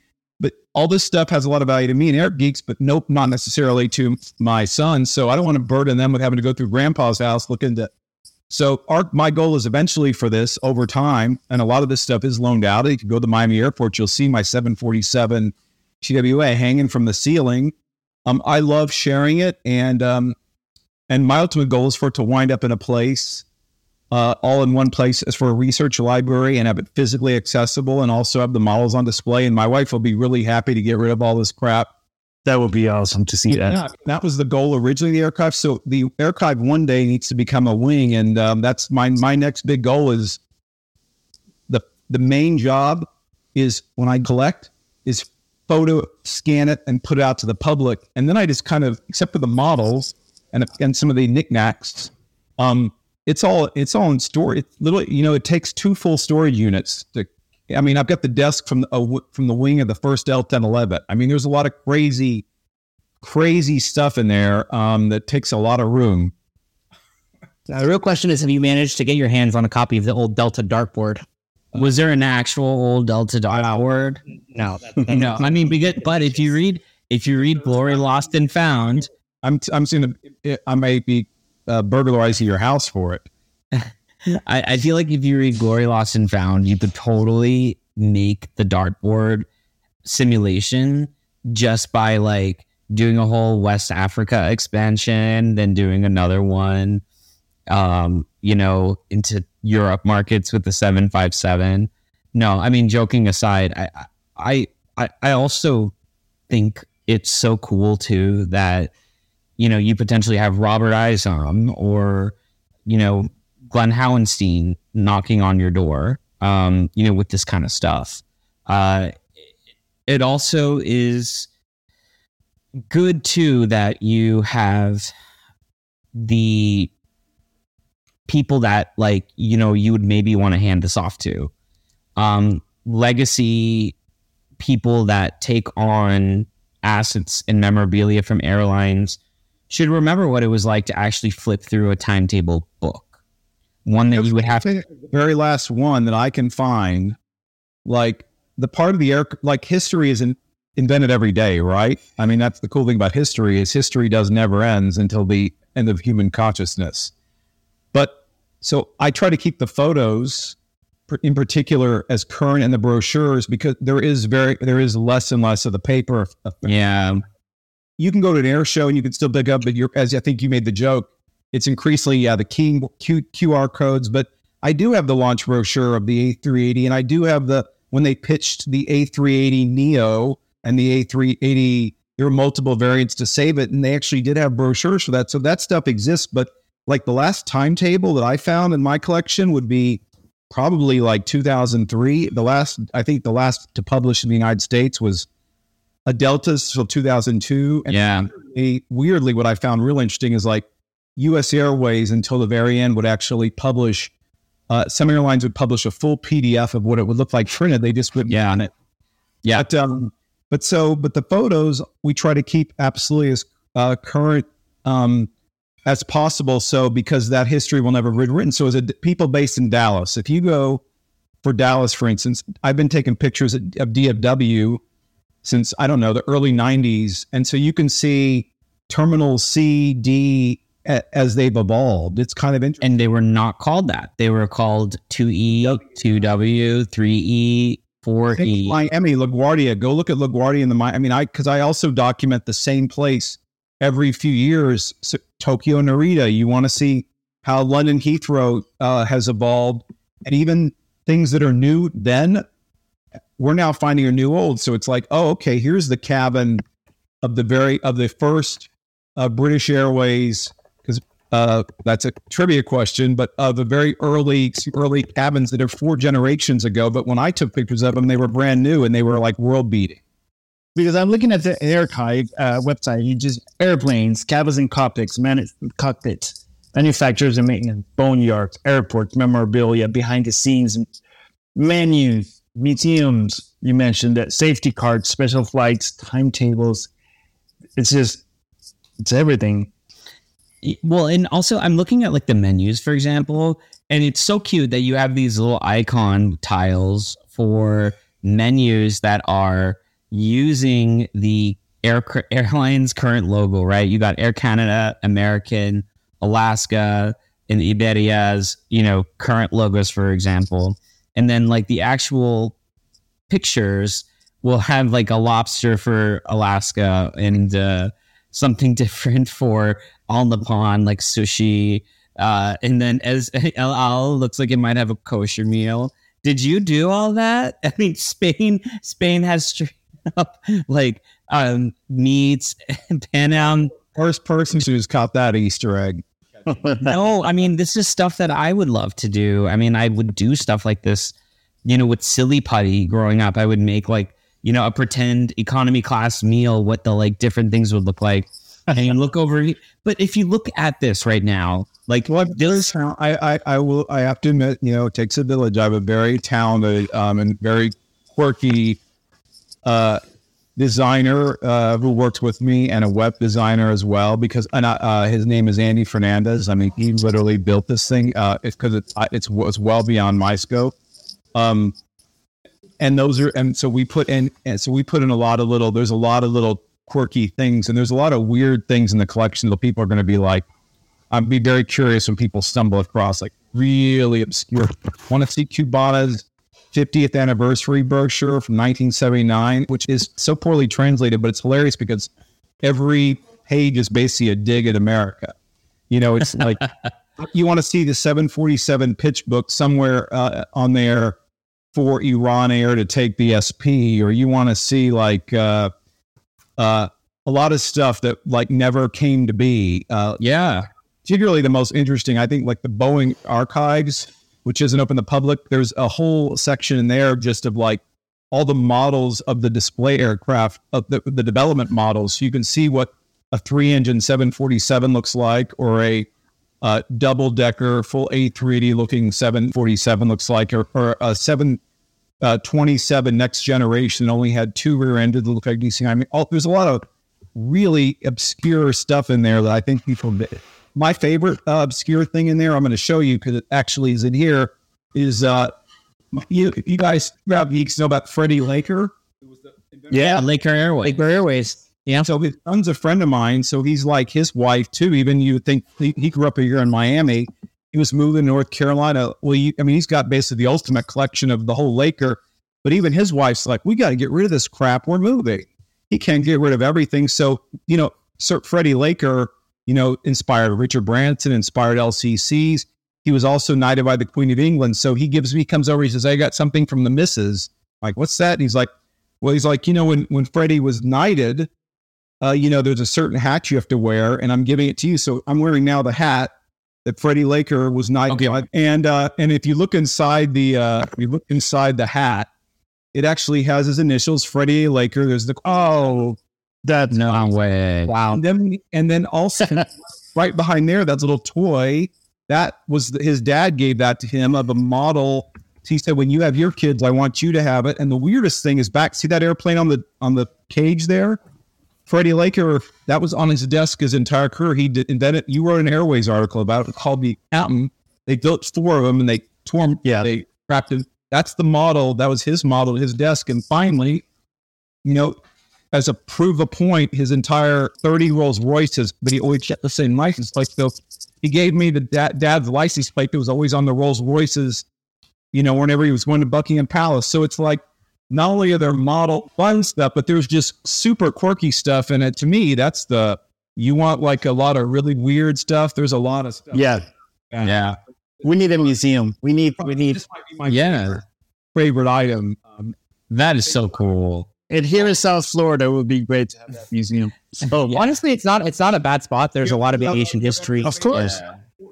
all this stuff has a lot of value to me and air geeks, but nope, not necessarily to my son. So I don't want to burden them with having to go through grandpa's house looking to. So our my goal is eventually for this over time, and a lot of this stuff is loaned out. You can go to the Miami airport, you'll see my 747 TWA hanging from the ceiling. Um, I love sharing it, and um, and my ultimate goal is for it to wind up in a place uh, all in one place as for a research library and have it physically accessible and also have the models on display. And my wife will be really happy to get rid of all this crap. That would be awesome to see that. That was the goal originally. The archive. So the archive one day needs to become a wing, and um, that's my my next big goal is the the main job is when I collect is photo scan it and put it out to the public, and then I just kind of except for the models and and some of the knickknacks, um, it's all it's all in storage. It's literally, you know, it takes two full storage units to. I mean, I've got the desk from the uh, from the wing of the first L1011. I mean, there's a lot of crazy, crazy stuff in there um, that takes a lot of room. Uh, the real question is: Have you managed to get your hands on a copy of the old Delta dartboard? Was there an actual old Delta dartboard? No, no. I mean, but if you read if you read Glory Lost and Found, I'm I'm seeing a, I may be uh, burglarizing your house for it. I, I feel like if you read Glory Lost and Found, you could totally make the dartboard simulation just by like doing a whole West Africa expansion, then doing another one, um, you know, into Europe markets with the seven five seven. No, I mean, joking aside, I I I, I also think it's so cool too that you know you potentially have Robert Isom or you know Glen Hauenstein knocking on your door, um, you know, with this kind of stuff. Uh, it also is good too that you have the people that like you know you would maybe want to hand this off to um legacy people that take on assets and memorabilia from airlines should remember what it was like to actually flip through a timetable book one that you would have the very last one that I can find, like the part of the air, like history isn't invented every day, right? I mean, that's the cool thing about history is history does never ends until the end of human consciousness. But so I try to keep the photos in particular as current in the brochures because there is very there is less and less of the paper. yeah You can go to an air show and you can still pick up, but you're as I think you made the joke, it's increasingly yeah the key Q, QR codes. But I do have the launch brochure of the A380, and I do have the when they pitched the A380 Neo and the A380. There there were multiple variants to save it, and they actually did have brochures for that. So that stuff exists. But like the last timetable that I found in my collection would be probably like 2003. The last, I think, the last to publish in the United States was a Deltas till 2002. And Yeah. weirdly, weirdly, what I found real interesting is like U.S. Airways until the very end would actually publish. Uh, some airlines would publish a full PDF of what it would look like printed. They just wouldn't Yeah. on it. Yeah. But, um, but so, but the photos we try to keep absolutely as uh, current um, as possible. So because that history will never be written. So as a d- people based in Dallas, if you go for Dallas, for instance, I've been taking pictures of DFW since I don't know the early '90s, and so you can see Terminal C, D a- as they've evolved. It's kind of interesting. And they were not called that. They were called 2E, 2W, 3E, 4E. Miami, LaGuardia. Go look at LaGuardia in the Miami. I mean, I because I also document the same place every few years. So, Tokyo Narita. You want to see how London Heathrow uh, has evolved, and even things that are new. Then we're now finding a new old. So it's like, oh, okay, here's the cabin of the very of the first uh, British Airways because uh, that's a trivia question, but uh, the very early early cabins that are four generations ago. But when I took pictures of them, they were brand new and they were like world beating. because I'm looking at the Airchive uh, website. You just airplanes, cabins and cockpits, man, cockpits, manufacturers and maintenance, boneyards, airports, memorabilia, behind the scenes, menus, museums. You mentioned that safety cards, special flights, timetables. It's just, it's everything. Well, and also I'm looking at like the menus, for example, and it's so cute that you have these little icon tiles for menus that are using the air airline's current logo, right? You got Air Canada, American, Alaska, and Iberia's, you know, current logos, for example. And then like the actual pictures will have like a lobster for Alaska and uh, something different for on the pond, like sushi. Uh, and then as El Al looks like it might have a kosher meal. Did you do all that? I mean, Spain, Spain has straight up like um, meats, and Pan Am. First person who's caught that Easter egg. No, I mean, this is stuff that I would love to do. I mean, I would do stuff like this, you know, with silly putty growing up. I would make like, you know, a pretend economy class meal, what the like different things would look like. And you look over, but if you look at this right now, like Well, this, I, I, I will. I have to admit, you know, it takes a village. I have a very talented um, and very quirky uh, designer uh, who works with me, and a web designer as well. Because and I, uh, his name is Andy Fernandez. I mean, he literally built this thing. Uh, it's because it's it's was well beyond my scope. Um, and those are and so we put in and so we put in a lot of little. There's a lot of little quirky things, and there's a lot of weird things in the collection that people are going to be like. I'd be very curious when people stumble across like really obscure. Want to see Cubana's 50th anniversary brochure from 1979, which is so poorly translated, but it's hilarious because every page is basically a dig at America. You know, it's like you want to see the 747 pitch book somewhere uh, on there for Iran Air to take the SP, or you want to see like uh, uh, a lot of stuff that like never came to be. Uh, yeah, particularly the most interesting, I think, like the Boeing archives, which isn't open to public. There's a whole section in there just of like all the models of the display aircraft, of the, the development models. So you can see what a three engine 747 looks like, or a uh, double decker full A380 looking 747 looks like, or, or a 727 next generation only had two rear ended look like DC. I mean, all, there's a lot of really obscure stuff in there that I think people my favorite uh, obscure thing in there, I'm going to show you because it actually is in here, is uh, you, you guys, grab geeks know about Freddie Laker. yeah, Laker Airways. Laker Airways. Yeah. So his son's a friend of mine. So he's like his wife too. Even you would think he, he grew up here in Miami. He was moving to North Carolina. Well, you, I mean, he's got basically the ultimate collection of the whole Laker. But even his wife's like, we got to get rid of this crap. We're moving. He can't get rid of everything. So, you know, Sir Freddie Laker, you know, inspired Richard Branson, inspired LCCs. He was also knighted by the Queen of England. So he gives me, he comes over, he says, I got something from the missus. Like, what's that? And he's like, well, he's like, you know, when, when Freddie was knighted, uh, you know, there's a certain hat you have to wear, and I'm giving it to you. So I'm wearing now the hat that Freddie Laker was knighted. Okay. And uh, and if you look inside the uh, if you look inside the hat, it actually has his initials, Freddie Laker. There's the Oh, that's No way. Wow. and then and then also right behind there, that little toy that was the, his dad gave that to him of a model. He said, "When you have your kids, I want you to have it." And the weirdest thing is back. See that airplane on the on the cage there? Freddie Laker, that was on his desk his entire career. He did invented. You wrote an Airways article about it called the Mountain. They built four of them and they tore them. Yeah. they wrapped it. That's the model. That was his model, his desk. And finally, you know, as a prove a point, his entire 30 Rolls Royces, but he always kept the same license plate. So he gave me the dad, dad's license plate that was always on the Rolls Royces, you know, whenever he was going to Buckingham Palace. So it's like not only are there model fun stuff, but there's just super quirky stuff. And it, to me, that's the, you want like a lot of really weird stuff. There's a lot of stuff. yeah. Yeah. We need a museum. We need we need This might be my Yeah. favorite item. Um, That is so cool. And here in South Florida it would be great to have that museum. So Honestly, it's not it's not a bad spot. There's a lot of aviation history. of course.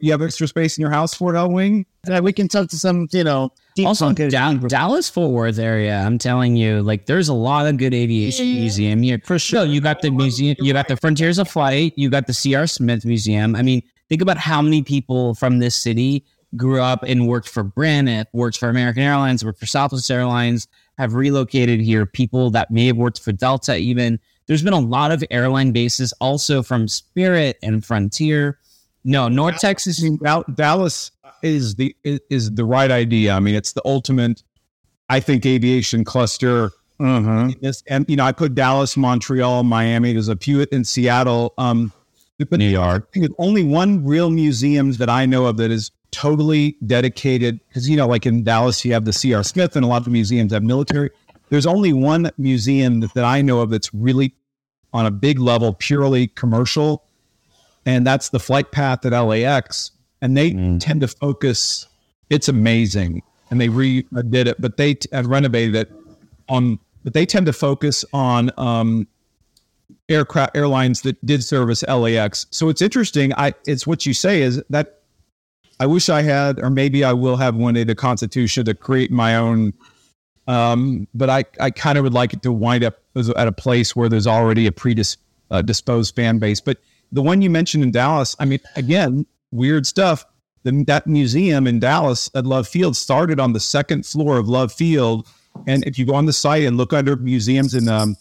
you have extra space in your house for it, Helwing? Uh, we can talk to some, you know, deep Also, pocket- down Dallas Fort Worth area. I'm telling you, like, there's a lot of good aviation museum here for sure. You got the museum, you got the Frontiers of Flight, you got the C.R. Smith Museum. I mean, think about how many people from this city grew up and worked for Braniff, worked for American Airlines, worked for Southwest Airlines, have relocated here. People that may have worked for Delta, even. There's been a lot of airline bases also from Spirit and Frontier. No, North Texas. Dal- Dallas is the is, the right idea. I mean, it's the ultimate, I think, aviation cluster. This, and you know, I put Dallas, Montreal, Miami. There's a few in Seattle. Um, but New York. I think there's only one real museum that I know of that is totally dedicated because you know, like in Dallas, you have the C.R. Smith, and a lot of the museums have military. There's only one museum that, that I know of that's really on a big level, purely commercial, and that's the flight path at LAX. And they tend to focus. It's amazing, and they redid it, but they t- renovated it on. But they tend to focus on um, aircraft airlines that did service LAX. So it's interesting. I it's what you say is that I wish I had, or maybe I will have one day the Constitution to create my own. Um, but I, I kind of would like it to wind up at a place where there's already a predisposed uh, fan base. But the one you mentioned in Dallas, I mean, again, weird stuff. The, that museum in Dallas at Love Field started on the second floor of Love Field. And if you go on the site and look under museums in um,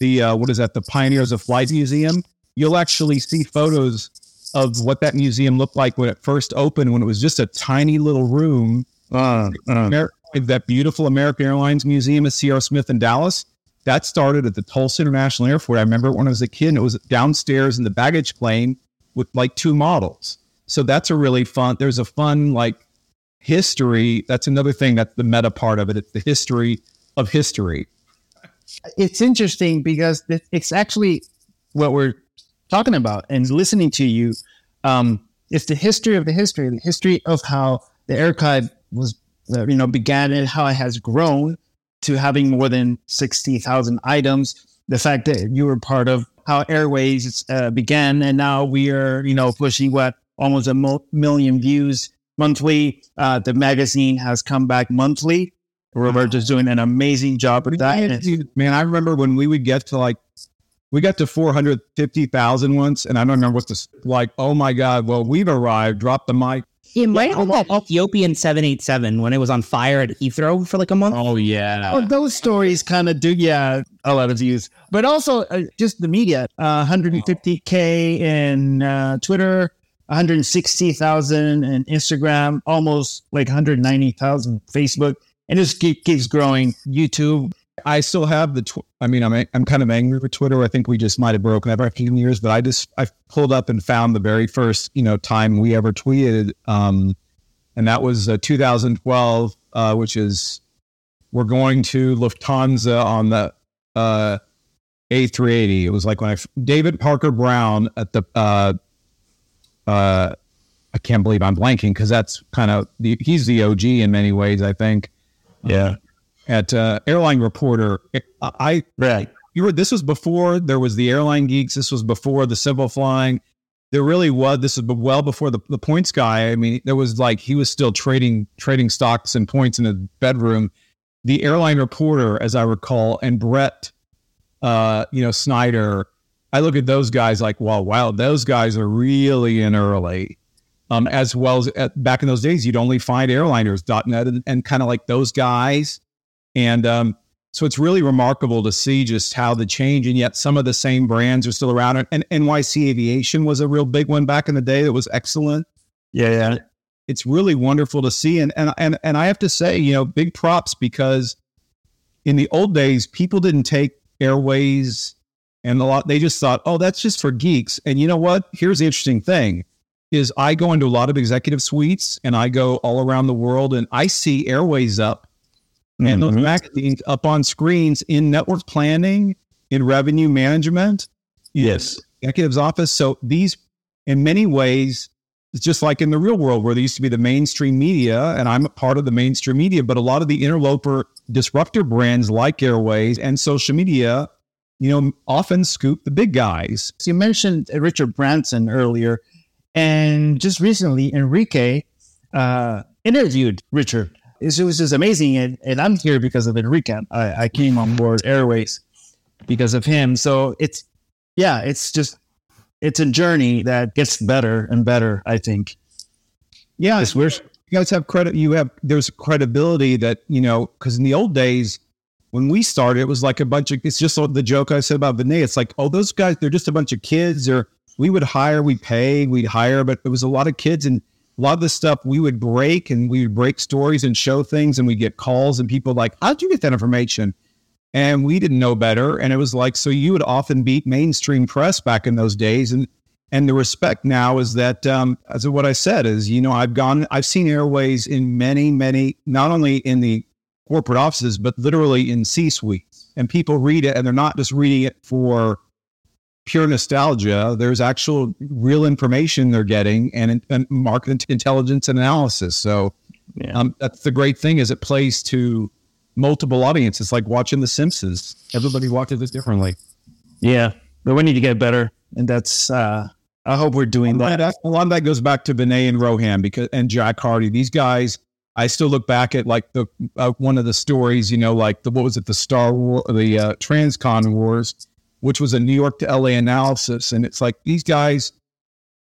the uh, what is that the pioneers of flight museum you'll actually see photos of what that museum looked like when it first opened when it was just a tiny little room. Uh, uh, that beautiful american airlines museum at cr smith in dallas that started at the tulsa international airport. I remember when i was a kid and it was downstairs in the baggage claim with like two models. So that's a really fun there's a fun like history. That's another thing that's the meta part of it it's the history of history. It's interesting because it's actually what we're talking about and listening to you. Um, it's the history of the history, the history of how the Airchive was, uh, you know, began and how it has grown to having more than 60,000 items. The fact that you were part of how Airways uh, began and now we are, you know, pushing what almost a mo- million views monthly. Uh, the magazine has come back monthly. Roberto's doing an amazing job with that. and it's- Dude, man, I remember when we would get to like, we got to 450,000 once, and I don't remember what this, like, oh my God, well, we've arrived, drop the mic. It might have that Ethiopian 787 when it was on fire at Heathrow for like a month. Oh yeah. Oh, those stories kind of do, yeah, a lot of views. But also uh, just the media, uh, 150K in uh, Twitter, 160,000 in Instagram, almost like 190,000 Facebook. And this keep, keeps growing. YouTube. I still have the, tw- I mean, I'm, I'm kind of angry with Twitter. I think we just might have broken a few years, but I just, I pulled up and found the very first, you know, time we ever tweeted. Um, and that was uh, 2012, uh, which is, we're going to Lufthansa on the uh, A380. It was like when I, David Parker Brown at the, uh, uh, I can't believe I'm blanking because that's kind of the, he's the OG in many ways, I think. Yeah. At uh, Airline Reporter, I Right. you were this was before there was the airline geeks. This was before the Simple Flying. There really was. This was well before the, the points guy. I mean, there was like he was still trading trading stocks and points in a bedroom. The airline reporter, as I recall, and Brett, uh, you know, Snyder. I look at those guys like, well, wow, those guys are really in early. Um, as well as at, back in those days, you'd only find airliners.net and, and kind of like those guys. And um, so it's really remarkable to see just how the change, and yet some of the same brands are still around. And NYC Aviation was a real big one back in the day that was excellent. Yeah, yeah. It's really wonderful to see. And and and and I have to say, you know, big props because in the old days, people didn't take airways and a lot they just thought, oh, that's just for geeks. And you know what? Here's the interesting thing is I go into a lot of executive suites and I go all around the world and I see airways up mm-hmm. and those magazines up on screens in network planning, in revenue management. Yes. Executive's office. So these, in many ways, it's just like in the real world where there used to be the mainstream media, and I'm a part of the mainstream media, but a lot of the interloper disruptor brands like Airways and social media, you know, often scoop the big guys. So you mentioned Richard Branson earlier. And just recently, Enrique uh, interviewed Richard. It was just amazing. And, and I'm here because of Enrique. I, I came on board Airways because of him. So it's, yeah, it's just, it's a journey that gets better and better, I think. Yeah. We're, you guys have credit. You have, there's credibility that, you know, because in the old days, when we started, it was like a bunch of, it's just the joke I said about Vinay. It's like, oh, those guys, they're just a bunch of kids or, we would hire, we pay, we'd hire, but it was a lot of kids and a lot of the stuff we would break and we would break stories and show things and we'd get calls and people like, how'd you get that information? And we didn't know better. And it was like, so you would often beat mainstream press back in those days. And and the respect now is that, um, as what I said, is you know I've gone, I've seen Airways in many, many, not only in the corporate offices, but literally in C suites. And people read it, and they're not just reading it for pure nostalgia. There's actual real information they're getting and, and market intelligence and analysis. So yeah. um, that's the great thing is it plays to multiple audiences, like watching The Simpsons. Everybody watches it differently. Yeah, but we need to get better, and that's. Uh, I hope we're doing that. that. A lot of that goes back to Vinay and Rohan because and Jack Harty. These guys, I still look back at like the uh, one of the stories, you know, like the what was it, the Star War, the uh, Transcon Wars which was a New York to LA analysis. And it's like these guys,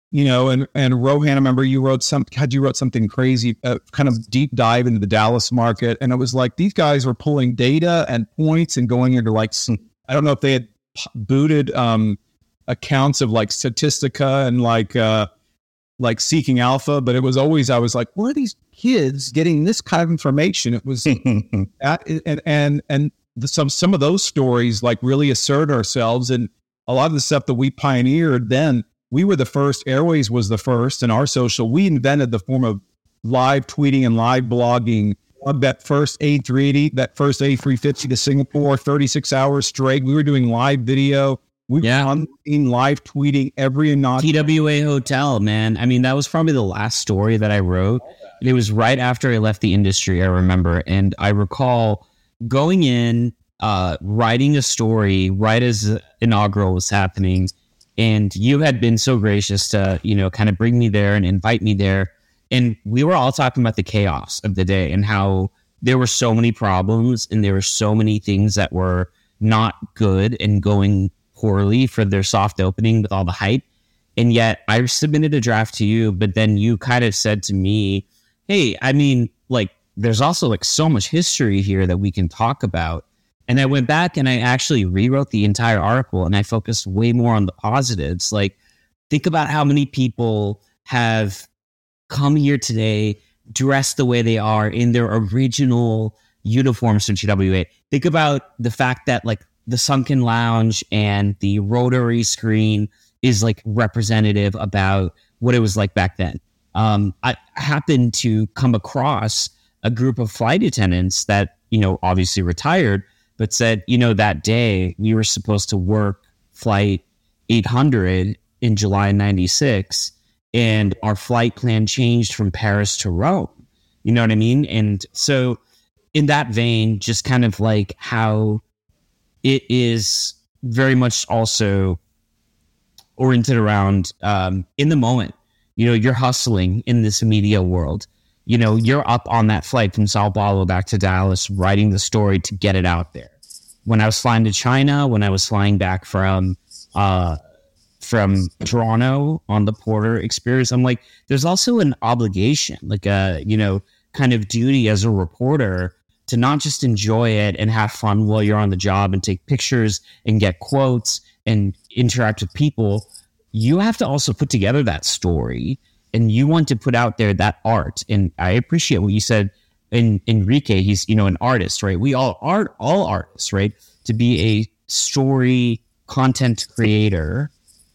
you know, and and Rohan, I remember you wrote some, had you wrote something crazy, uh, kind of deep dive into the Dallas market, and it was like these guys were pulling data and points and going into like some, I don't know if they had booted um, accounts of like Statistica and like uh, like Seeking Alpha, but it was always I was like, where are these kids getting this kind of information? It was at, and and and the, some some of those stories like really assert ourselves and a lot of the stuff that we pioneered then we were the first airways was the first and our social we invented the form of live tweeting and live blogging. That first a380 that first a350 to singapore 36 hours straight. We were doing live video. We yeah. were in live tweeting every not twa hotel man. I mean that was probably the last story that i wrote it was right after i left the industry i remember. And i recall going in, uh, writing a story right as inaugural was happening, and you had been so gracious to you know kind of bring me there and invite me there, and we were all talking about the chaos of the day and how there were so many problems and there were so many things that were not good and going poorly for their soft opening with all the hype. And yet I submitted a draft to you, but then you kind of said to me, Hey, I mean, like there's also like so much history here that we can talk about. And I went back and I actually rewrote the entire article and I focused way more on the positives. Like, think about how many people have come here today dressed the way they are in their original uniforms from TWA. Think about the fact that like the sunken lounge and the rotary screen is like representative about what it was like back then. Um, I happened to come across a group of flight attendants that, you know, obviously retired, but said, you know, that day we were supposed to work flight 800 in July 96 and our flight plan changed from Paris to Rome. You know what I mean? And so in that vein, just kind of like how it is very much also oriented around um, in the moment. You know, you're hustling in this media world. You know, you're up on that flight from Sao Paulo back to Dallas, writing the story to get it out there. When I was flying to China, when I was flying back from uh, from Toronto on the Porter experience, I'm like, there's also an obligation, like a you know, kind of duty as a reporter to not just enjoy it and have fun while you're on the job and take pictures and get quotes and interact with people, you have to also put together that story and you want to put out there that art. And I appreciate what you said in Enrique. He's, you know, an artist, right? We all are all artists, right? To be a story content creator,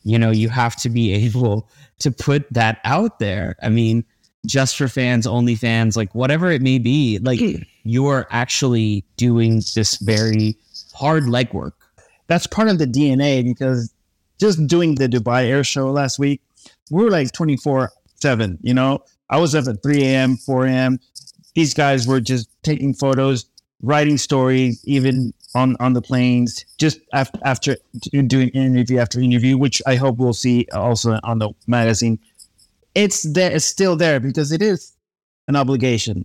you know, you have to be able to put that out there. I mean, just for fans, only fans, like whatever it may be, like mm. you're actually doing this very hard legwork. That's part of the DNA because just doing the Dubai Air Show last week, we were like 24 7. You know, I was up at 3 a.m., 4 a.m. These guys were just taking photos, writing stories, even on, on the planes, just after, after doing interview after interview, which I hope we'll see also on the magazine. It's there, it's still there because it is an obligation.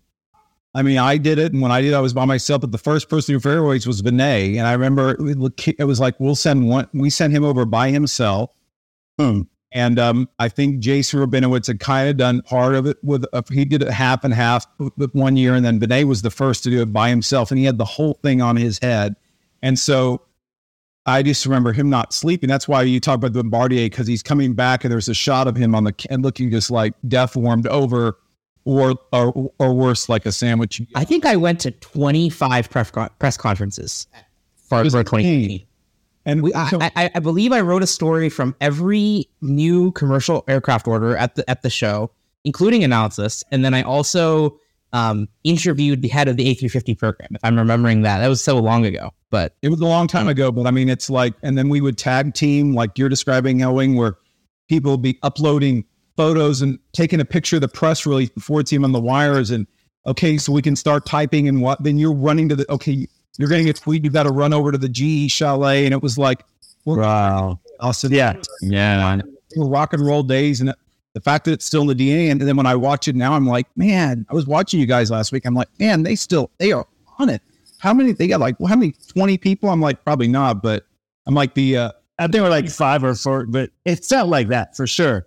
I mean, I did it, and when I did, I was by myself. But the first person for Airways was Vinay, and I remember it was like we'll send one. We sent him over by himself, Hmm. And um, I think Jason Rabinowitz had kind of done part of it with. Uh, he did it half and half with one year, and then Vinay was the first to do it by himself, and he had the whole thing on his head. And so I just remember him not sleeping. That's why you talk about the Bombardier because he's coming back, and there's a shot of him on the and looking just like death warmed over or or or worse, like a sandwich. I think I went to 25 press, press conferences for, for 2018. And We, I, so- I, I believe I wrote a story from every new commercial aircraft order at the at the show, including analysis, and then I also um, interviewed the head of the A350 program. If I'm remembering that, that was so long ago. But It was a long time ago, but I mean, it's like, and then we would tag team, like you're describing, Helwing, where people would be uploading photos and taking a picture of the press release before it's even on the wires. And okay, so we can start typing and what? Then you're running to the, okay, you're getting a tweet, You've got to run over to the GE chalet. And it was like, well, Wow. Austin, Yeah. Yeah. rock and roll days. And the fact that it's still in the DNA. And then when I watch it now, I'm like, man, I was watching you guys last week. I'm like, man, they still, they are on it. How many, they got like, well, how many, 20 people? I'm like, probably not, but I'm like the, uh, I think we're like five or four, but it felt like that for sure.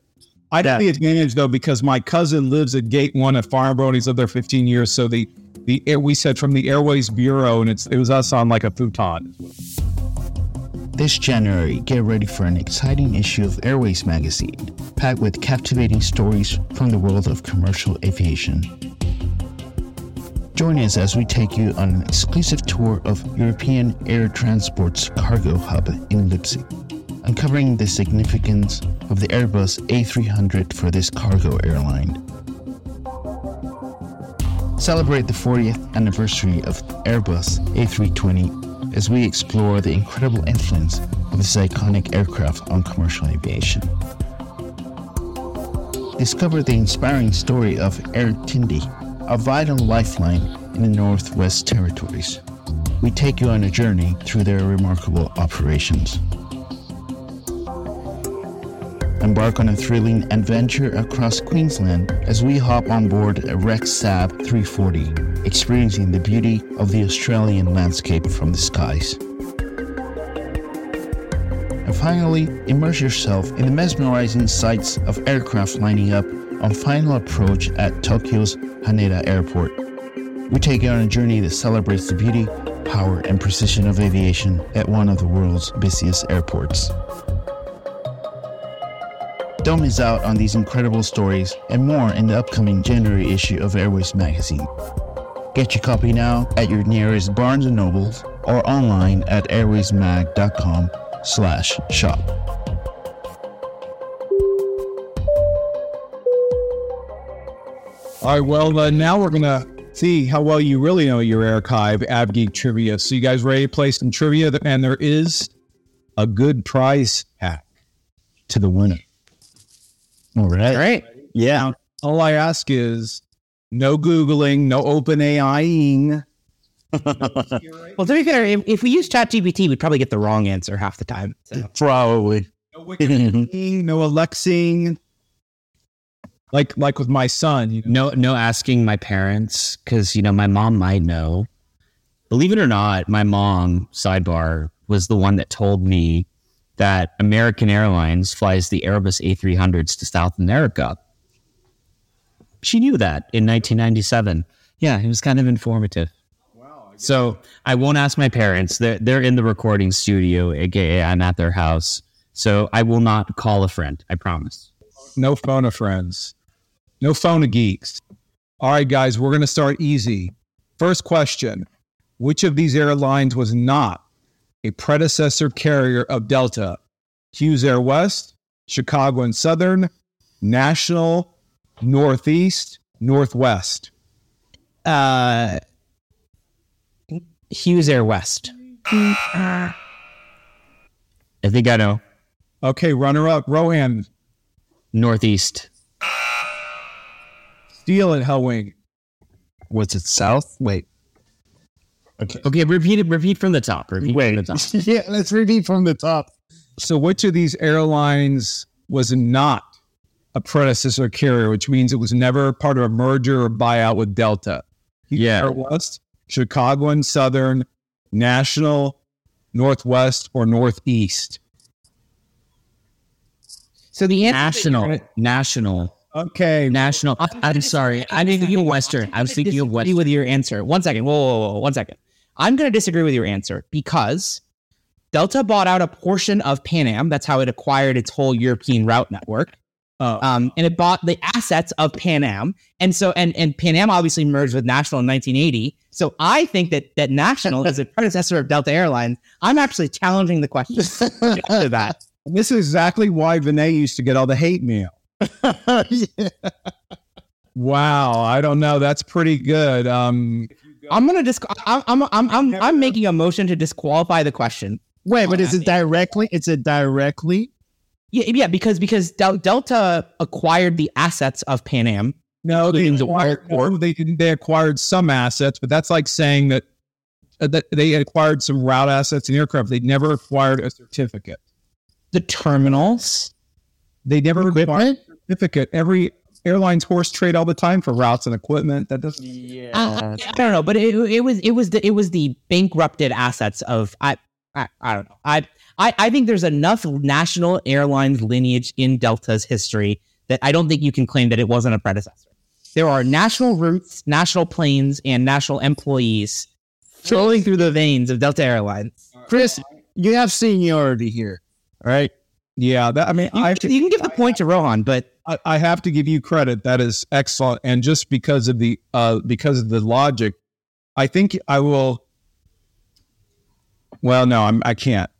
I have the advantage though because my cousin lives at Gate One at Farnborough. and He's lived there 15 years. So the the air we said from the Airways Bureau, and it's it was us on like a futon. This January, get ready for an exciting issue of Airways magazine, packed with captivating stories from the world of commercial aviation. Join us as we take you on an exclusive tour of European Air Transport's cargo hub in Leipzig, uncovering the significance of the Airbus A300 for this cargo airline. Celebrate the 40th anniversary of Airbus A320 as we explore the incredible influence of this iconic aircraft on commercial aviation. Discover the inspiring story of Air Tindi, a vital lifeline in the Northwest Territories. We take you on a journey through their remarkable operations. Embark on a thrilling adventure across Queensland as we hop on board a Rex Saab 340, experiencing the beauty of the Australian landscape from the skies. And finally, immerse yourself in the mesmerizing sights of aircraft lining up on final approach at Tokyo's Haneda Airport. We take you on a journey that celebrates the beauty, power, and precision of aviation at one of the world's busiest airports. Don't miss out on these incredible stories and more in the upcoming January issue of Airways magazine. Get your copy now at your nearest Barnes & Nobles or online at airwaysmag.com slash shop. All right, well uh, now we're gonna see how well you really know your Airchive AvGeek trivia. So you guys ready to play some trivia? And there is a good prize hack to the winner. All right. all right, Yeah. All I ask is no Googling, no open AIing. Well, to be fair, if, if we use ChatGPT, we'd probably get the wrong answer half the time. So. Probably. no Wikipedia, no Alexing. Like like with my son, you know. No, no asking my parents because you know my mom might know. Believe it or not, my mom sidebar was the one that told me that American Airlines flies the Airbus A300s to South America. She knew that in 1997. Yeah, it was kind of informative. So I won't ask my parents. They're they're in the recording studio, aka I'm at their house. So I will not call a friend. I promise. No phone of friends. No phone of geeks. All right, guys, we're gonna start easy. First question. Which of these airlines was not a predecessor carrier of Delta? Hughes Air West, Chicago and Southern, National, Northeast, Northwest. Uh, Hughes Air West. I think I know. Okay, runner up, Rohan. Northeast. Steele at Helwing. Was it south? Wait. Okay, Okay. repeat it. Repeat from the top. Repeat Wait. from the top. yeah, let's repeat from the top. So, which of these airlines was not a predecessor carrier, which means it was never part of a merger or buyout with Delta? Yeah. Air West, Chicago and Southern, National, Northwest, or Northeast? So the answer National. National. Okay. National. I- I'm sorry. I didn't think of Western. I was thinking of Western. with your answer. One second. Whoa, whoa, whoa, whoa, one second. I'm going to disagree with your answer because Delta bought out a portion of Pan Am. That's how it acquired its whole European route network. Oh. Um, and it bought the assets of Pan Am. And so, and, and Pan Am obviously merged with National in 1980. So I think that, that National is a predecessor of Delta Airlines. I'm actually challenging the question to that. this is exactly why Vinay used to get all the hate mail. Yeah. Wow. I don't know. That's pretty good. Um, I'm gonna dis- I'm, I'm, I'm, I'm, I'm making a motion to disqualify the question. Wait, but is it directly? It's a directly. Yeah, yeah, because because Del- Delta acquired the assets of Pan Am. No, they acquired, airport. no, they didn't. They acquired some assets, but that's like saying that uh, that they acquired some route assets and aircraft. They never acquired a certificate. The terminals. They never acquired Equipment? a certificate. Every airline's horse trade all the time for routes and equipment. That doesn't. I, I don't know, but it, it was it was the it was the bankrupted assets of I I, I don't know. I, I I think there's enough national airlines lineage in Delta's history that I don't think you can claim that it wasn't a predecessor. There are national routes, national planes, and national employees flowing through the veins of Delta Airlines. Chris, you have seniority here. All right. Yeah, that, I mean, You, I, you can give the point to Rohan, but I I have to give you credit. That is excellent, and just because of the uh because of the logic, I think I will. Well, no, I'm I can't.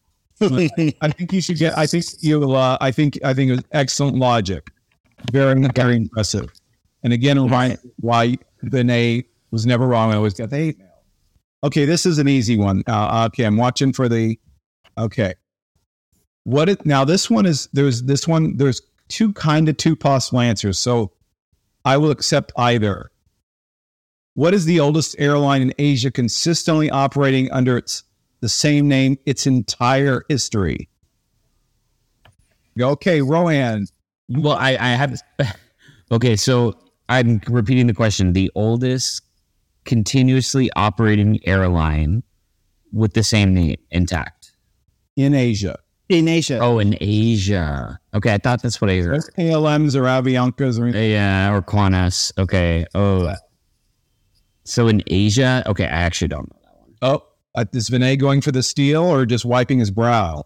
I think you should get. I think you. Uh, I think. I think it was excellent logic. Very, very impressive. And again, remind why Vinay was never wrong. I always got the hate mail. Okay, this is an easy one. Uh, okay, I'm watching for the. Okay, what it now? This one is there's this one. There's two kind of two possible answers. So I will accept either. What is the oldest airline in Asia consistently operating under its the same name its entire history? Okay, Rohan. Well, I, I have. Okay, so I'm repeating the question. The oldest continuously operating airline with the same name intact. in Asia. In Asia. Oh, in Asia. Okay, I thought that's what I heard. There's KLMs or Aviancas or Yeah, or Qantas. Okay. Oh, so in Asia. Okay, I actually don't know that one. oh, uh, is Vinay going for the steal or just wiping his brow?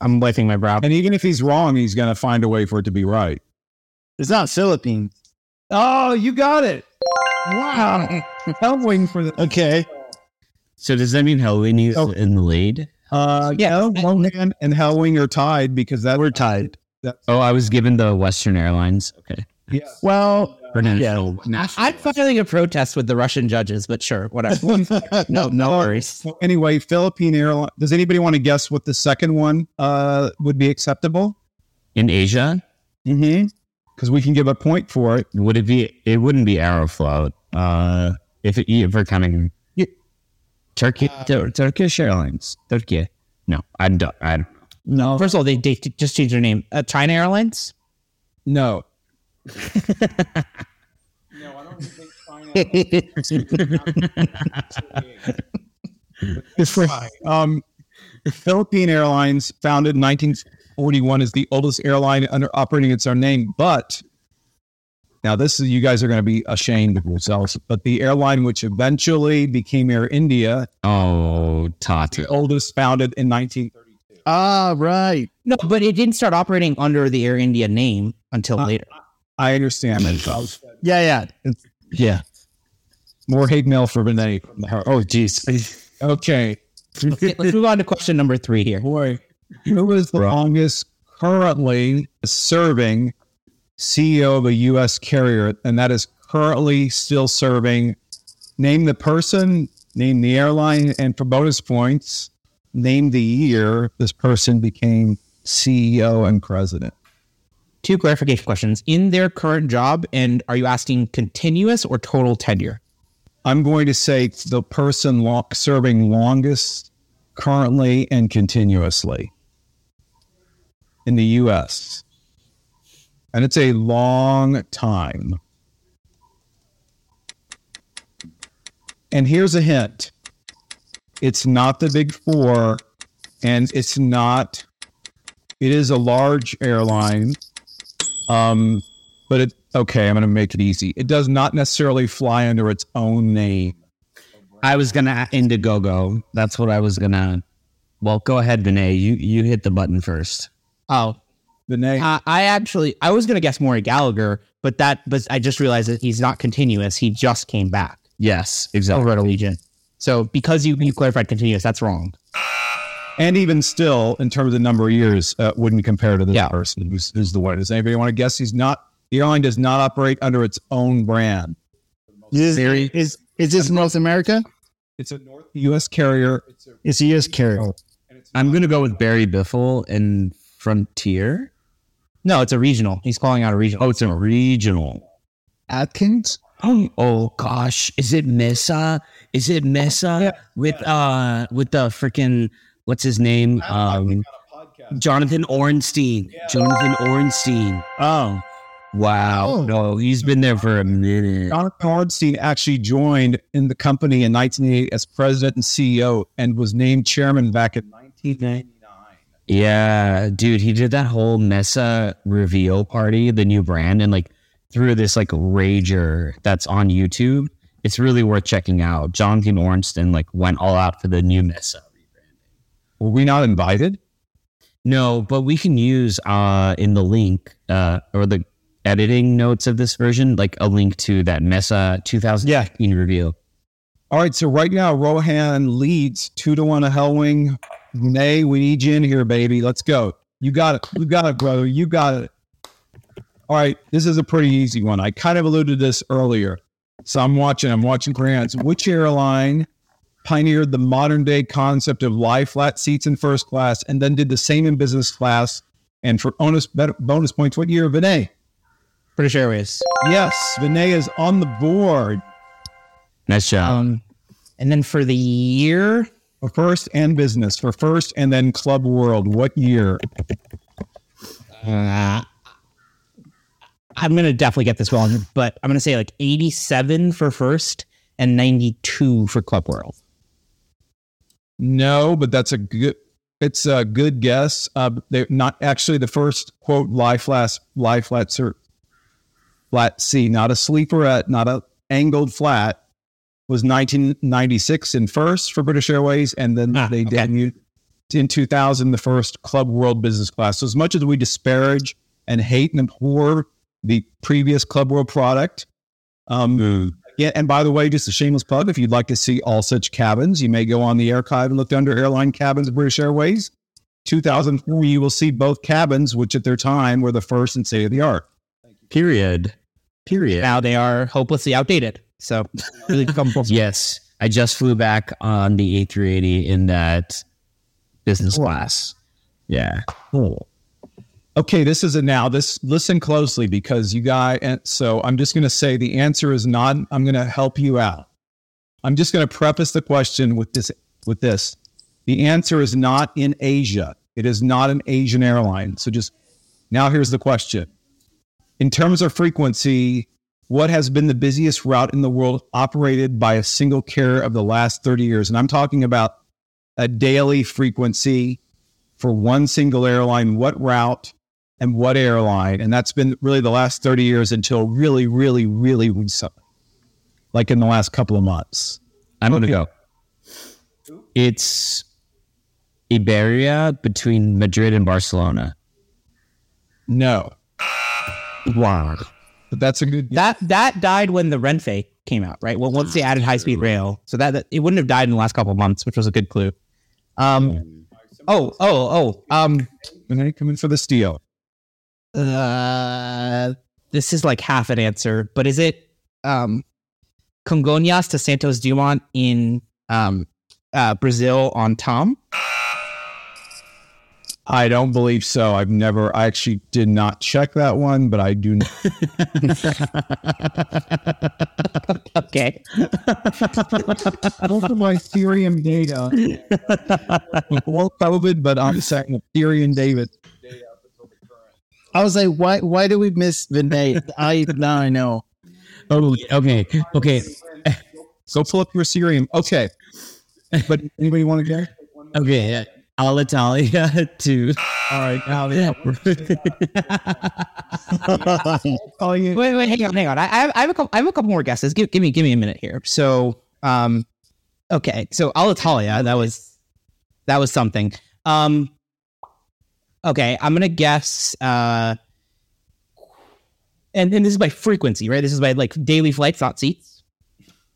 I'm wiping my brow. And even if he's wrong, he's going to find a way for it to be right. It's not Philippines. Oh, you got it! Wow, I'm waiting for the. Okay. So does that mean Helwing is Oh. in the lead? Uh, yeah, Rohan and Helwing are tied because that We're tied. Oh, I was given the Western Airlines. Okay. Yeah. Well, Or national. I, national. I'm filing a protest with the Russian judges, but sure, whatever. no, no worries. So anyway, Philippine Airline. Does anybody want to guess what the second one uh, would be acceptable? in Asia, Mm-hmm. Because we can give a point for it. would it be? It wouldn't be Aeroflot. Uh, if it, if we're counting. Turkey, Tur- Turkish Airlines. Turkey. No, I don't. I don't. No. First of all, they, they just changed their name. Uh, China Airlines. No. No, I don't think China. um, Philippine Airlines, founded in 1941, is the oldest airline under operating its own name. But now, this is you guys are going to be ashamed of yourselves. But the airline which eventually became Air India, Oh, Tata. the oldest, founded in 1932. Ah, right. No, but it didn't start operating under the Air India name until Uh, later. I understand that. Yeah, yeah. It's- Yeah. More hate mail for Vinay from the heart. Oh, jeez. Okay. Okay, let's move on to question number three here. Boy, who is the longest currently serving CEO of a U.S. carrier, and that is currently still serving? Name the person, name the airline, and for bonus points, name the year this person became CEO and president. Two clarification questions. In their current job, and are you asking continuous or total tenure? I'm going to say the person serving longest currently and continuously in the U.S. And it's a long time. And here's a hint it's not the big four, and it's not, it is a large airline. Um, but it, okay, I'm going to make it easy. It does not necessarily fly under its own name. I was gonna Indiegogo. That's what I was gonna. Well, go ahead, Vinay. You you hit the button first. Oh, The name. uh, I actually I was gonna guess Maury Gallagher, but that but I just realized that he's not continuous. He just came back Yes, exactly. over at Allegiant. So because you you clarified continuous, that's wrong. and even still, in terms of the number of years, uh, wouldn't compare to this Yeah. person who's, who's the one. Does anybody want to guess? He's not. The airline does not operate under its own brand. Is, Very- is, is this North America? It's a North U.S. carrier. It's a, It's a U.S. carrier. I'm gonna go with Barry Biffle and Frontier. No, it's a regional. He's calling out a regional. Oh, it's a regional. Atkins? Oh, oh gosh, is it Mesa? Is it Mesa with uh with the freaking what's his name? Um, Jonathan Ornstein. Jonathan Ornstein. Oh. Wow. Oh. No, he's been there for a minute. Jonathan Ornstein actually joined in the company in 1988 as president and CEO and was named chairman back in 1999. Yeah, dude, he did that whole Mesa reveal party, the new brand, and like through this like rager that's on YouTube. It's really worth checking out. Jonathan Ornstein like went all out for the new Mesa. Rebranding. Were we not invited? No, but we can use uh in the link uh or the editing notes of this version, like a link to that Mesa 2015 reveal. All right, so right now Rohan leads two to one to Helwing. Nay, we need you in here, baby. Let's go. You got it. You got it, brother. You got it. All right, this is a pretty easy one. I kind of alluded to this earlier. So I'm watching, I'm watching grants. Which airline pioneered the modern day concept of lie flat seats in first class and then did the same in business class? And for bonus bonus points, what year, Vinay? British Airways. Yes, Vinay is on the board Nice job. Um, and then for the year, for first and business for first and then Club World. What year? uh, I'm gonna definitely get this wrong, but I'm gonna say like 87 for first and 92 for Club World. No, but that's a good. It's a good guess. Uh, they're not actually the first quote lie flat lie flat cert, flat C, not a sleeperette, not a angled flat. Was 1996 in first for British Airways, and then Ah, they okay. debuted in 2000 the first Club World Business Class. So as much as we disparage and hate and abhor the previous Club World product, um, yeah, and by the way, just a shameless plug, if you'd like to see all such cabins, you may go on the Airchive and look under airline cabins of British Airways. 2004, you will see both cabins, which at their time were the first and state of the art. Period. Period. Now they are hopelessly outdated. So really comfortable. Yes, I just flew back on the A380 in that business class. Yeah. Cool. Okay, this is a now. This listen closely because you guys. And so I'm just going to say the answer is not. I'm going to help you out. I'm just going to preface the question with this. With this, the answer is not in Asia. It is not an Asian airline. So just now, here's the question: In terms of frequency, what has been the busiest route in the world operated by a single carrier of the last 30 years? And I'm talking about a daily frequency for one single airline. What route? And what airline? And that's been really the last 30 years until really, really, really recently, like in the last couple of months. I'm going to go. It's Iberia between Madrid and Barcelona. No, Wow. But that's a good. That that died when the Renfe came out, right? Well, once they added high speed rail, so that, that it wouldn't have died in the last couple of months, which was a good clue. Um. Oh, oh, oh. Um. And then come in for the steal. Uh. This is like half an answer, but is it um, Congonhas to Santos Dumont in um, uh, Brazil on TAM? I don't believe so. I've never. I actually did not check that one, but I do. okay. Most of my Cirium data. well, COVID, but I'm saying Cirium David. I was like, why? Why do we miss Vinay? I now I know. Totally. Okay. Okay. Go pull up your Cirium. Okay, but anybody want to go? Okay. Alitalia to. All right, now yeah. Oh, Wait, wait, hang on, hang on. I, I have, I have a couple. I have a couple more guesses. Give, give me, give me a minute here. So, um, okay. So Alitalia, that was, that was something. Um, okay, I'm gonna guess. Uh, and and this is by frequency, right? This is by like daily flights, not seats.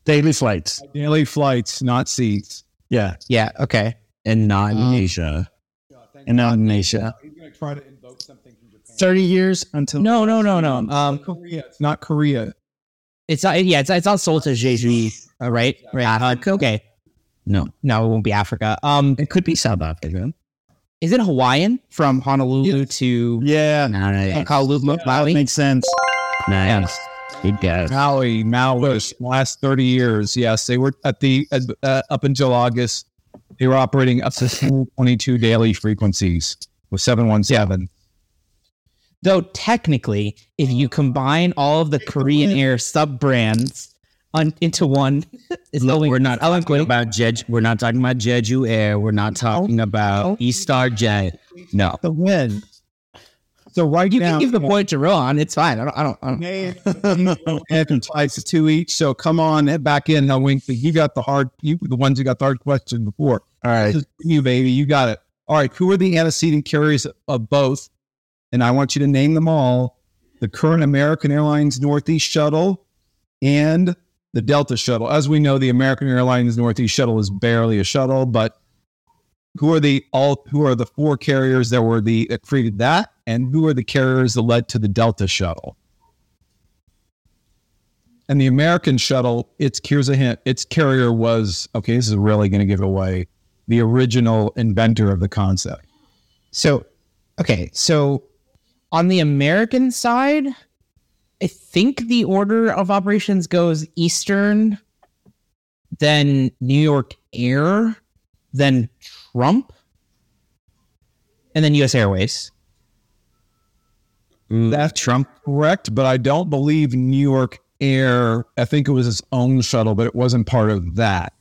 Daily flights. daily flights, not seats. Yeah, Yeah. Okay. And not in Um, Asia. and not in Asia. He's going to try to invoke something from Japan. Thirty years until No, no, no, no. Um, Korea. It's not Korea. it's not. Yeah, it's it's not Seoul to Jeju, uh, right? Right. Uh, okay. No. No, it won't be Africa. Um, It could be South Africa. is it Hawaiian from Honolulu to Yeah, No, no, yeah. Honolulu, Maui? makes sense. Nice. Good guess. Maui, Maui, last 30 years. Yes, they were at the, uh, up until August, they were operating up to 22 daily frequencies with 717. Though technically, if you combine all of the Korean Air sub brands on, into one, it's Look, only we're not Alan talking about Jeju. We're not talking about Jeju Air. We're not oh. talking about oh. Eastar Jet. No. The win. So right You now, can give the point to Rohan. It's fine. I don't. I don't. I don't and twice two each. So come on, head back in, now Wink. You got the hard, you the ones who got the hard question before. All right. This is you, baby. You got it. All right. Who are the antecedent carriers of both? And I want you to name them all the current American Airlines Northeast shuttle and the Delta shuttle. As we know, the American Airlines Northeast shuttle is barely a shuttle, but who are the all who are the four carriers that were the that created that and who are the carriers that led to the Delta shuttle? And the American shuttle, its here's a hint, its carrier was okay, this is really going to give away the original inventor of the concept. So, okay. So, on the American side, I think the order of operations goes Eastern, then New York Air, then Trump, and then U.S. Airways. That's Trump correct, but I don't believe New York Air. I think it was its own shuttle, but it wasn't part of that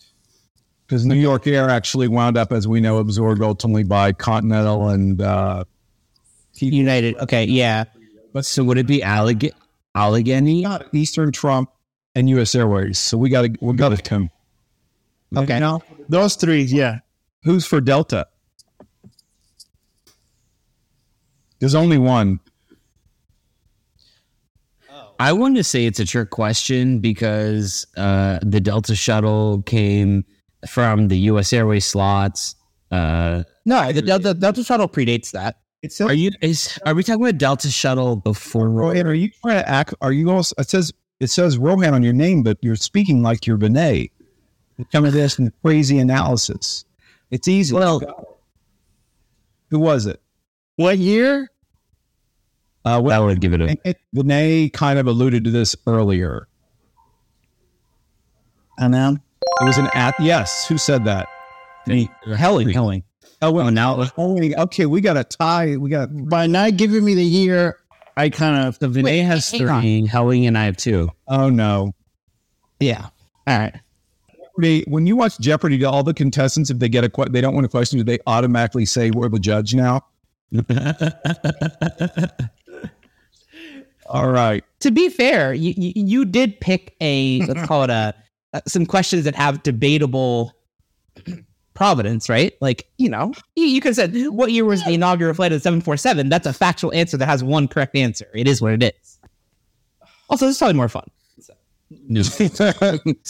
because New York Air actually wound up, as we know, absorbed ultimately by Continental and uh, United. Okay, yeah. But so would it be Alleg- Allegheny? Eastern Trump and U.S. Airways. So we got to we got to Tim. Okay. Now, Those three, yeah. Who's for Delta? There's only one. I want to say it's a trick question because uh, the Delta shuttle came from the U.S. Airways slots. Uh, No, the Delta, Delta shuttle predates that. It's are you? Is are we talking about Delta shuttle before? Rohan, are you trying to act? Are you also? It says it says Rohan on your name, but you're speaking like you're Vinay. You're coming to this and crazy analysis. It's easy. Well- who was it? What year? Uh, That what, would give it a. it, Vinay kind of alluded to this earlier. And now It was an at. Yes, who said that? Me. Helwing, Helwing. Oh, well, Oh, now only okay. We got a tie. We got By not giving me the year, I kind of. so Vinay Wait, has three, Helwing and I have two. Oh no. Yeah. All right. Jeopardy- When you watch Jeopardy, do all the contestants, if they get a que- they don't want a question, do they automatically say we're the judge now? All right. To be fair, you, you, you did pick a let's call it a uh, some questions that have debatable providence, right? Like you know, you, you could have said what year was the inaugural flight of the seven four seven. That's a factual answer that has one correct answer. It is what it is. Also, it's probably more fun.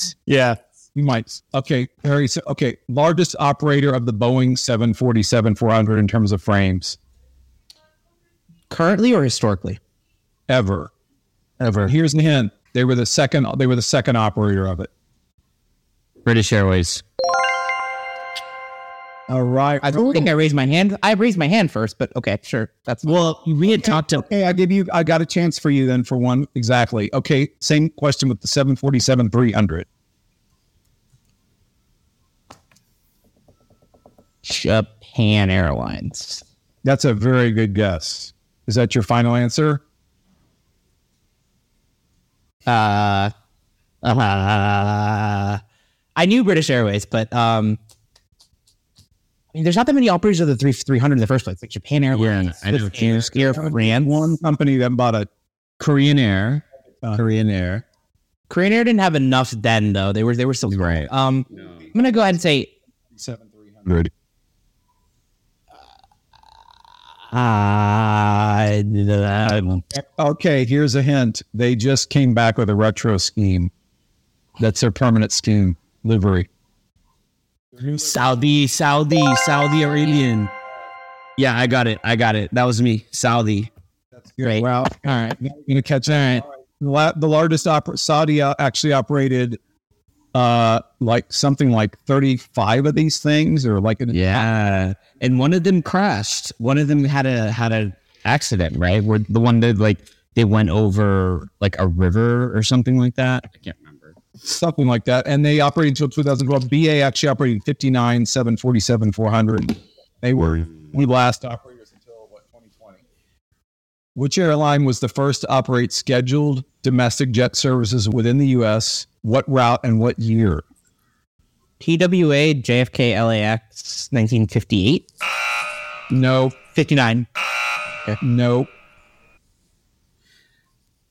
yeah, you might. Okay, Harry. So, okay, largest operator of the Boeing 747 400 in terms of frames Currently or historically? ever. Ever. Here's the hint: they were the second. They were the second operator of it. British Airways. All right. I don't think I raised my hand. I raised my hand first, but okay, sure. That's Well, we had talked to Okay, I give you. I got a chance for you then for one exactly. Okay, same question with the 747 300. Japan Airlines. That's a very good guess. Is that your final answer? Uh, uh, I knew British Airways, but um, I mean, there's not that many operators of the three three hundred in the first place. Like Japan Airlines, I know. Air, Air France. One company that bought a Korean Air. Uh, Korean Air. Korean Air didn't have enough then, though. They were they were still Right. Um, I'm gonna go ahead and say 7300. uh, Okay, here's a hint. They just came back with a retro scheme. That's their permanent scheme livery. Saudi, Saudi, Saudi Arabian. Yeah, I got it. I got it. That was me. Saudi. That's great. Well, All right. you're gonna catch that. The, la- the largest oper- Saudi uh, actually operated uh like something like 35 of these things or like an, Yeah. And one of them crashed. One of them had a had an accident, right? Where the one that like they went over like a river or something like that. I can't remember. something like that. And they operated until 2012. BA actually operated 59, 747, 400. They were the last operators until what 2020. Which airline was the first to operate scheduled domestic jet services within the U.S.? What route and what year? TWA JFK LAX 1958 No, 59. no.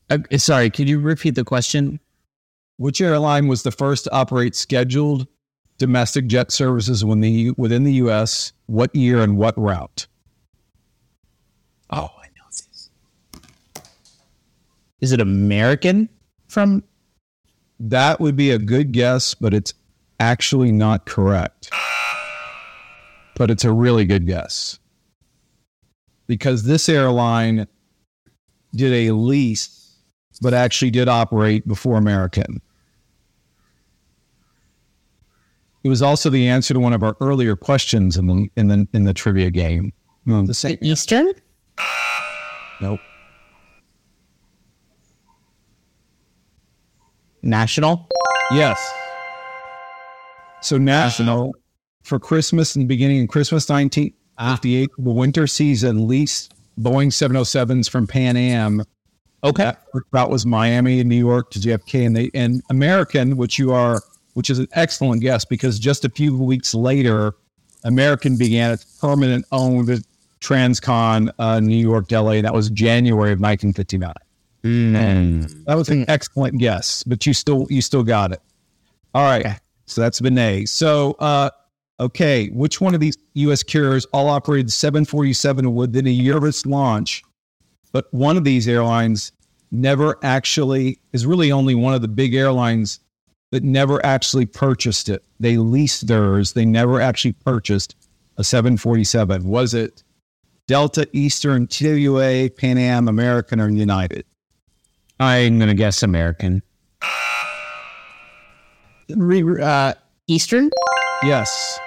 Uh, sorry, could you repeat the question? Which airline was the first to operate scheduled domestic jet services when the, within the U.S.? What year and what route? Oh, I know this. Is it American from That would be a good guess, but it's actually not correct. But it's a really good guess. Because this airline did a lease, but actually did operate before American. It was also the answer to one of our earlier questions in the in the in the trivia game. Hmm. The same. Eastern? Nope. National? Yes. So national for Christmas and beginning in Christmas 1958, the winter season leased Boeing 707s from Pan Am. Okay. That route was Miami and New York to JFK, and they and American, which you are, which is an excellent guess because just a few weeks later, American began its permanent owned Transcon uh, New York LA. That was January of 1959. That was an excellent guess, but you still you still got it. All right. Okay. So that's Benet. So uh okay, which one of these US carriers all operated 747 within a year of its launch, but one of these airlines never actually is really only one of the big airlines that never actually purchased it. They leased theirs. They never actually purchased a 747. Was it Delta, Eastern, TWA, Pan Am, American, or United? I'm gonna guess American. Re- uh, Eastern? Yes.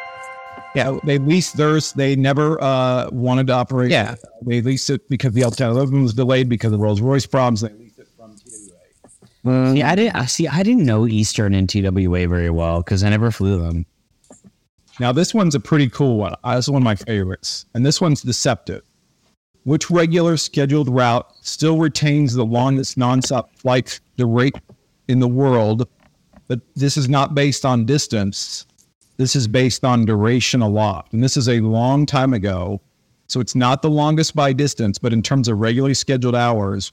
Yeah, they leased theirs. They never uh, wanted to operate. Yeah. They leased it because the alternative was delayed because of Rolls Royce problems. They leased it from TWA. Yeah, I didn't. I see. I didn't know Eastern and TWA very well because I never flew them. Now, this one's a pretty cool one. Uh, This is one of my favorites. And this one's deceptive. Which regular scheduled route still retains the longest nonstop flight the rate in the world? But this is not based on distance. This is based on duration aloft. And this is a long time ago. So it's not the longest by distance, but in terms of regularly scheduled hours,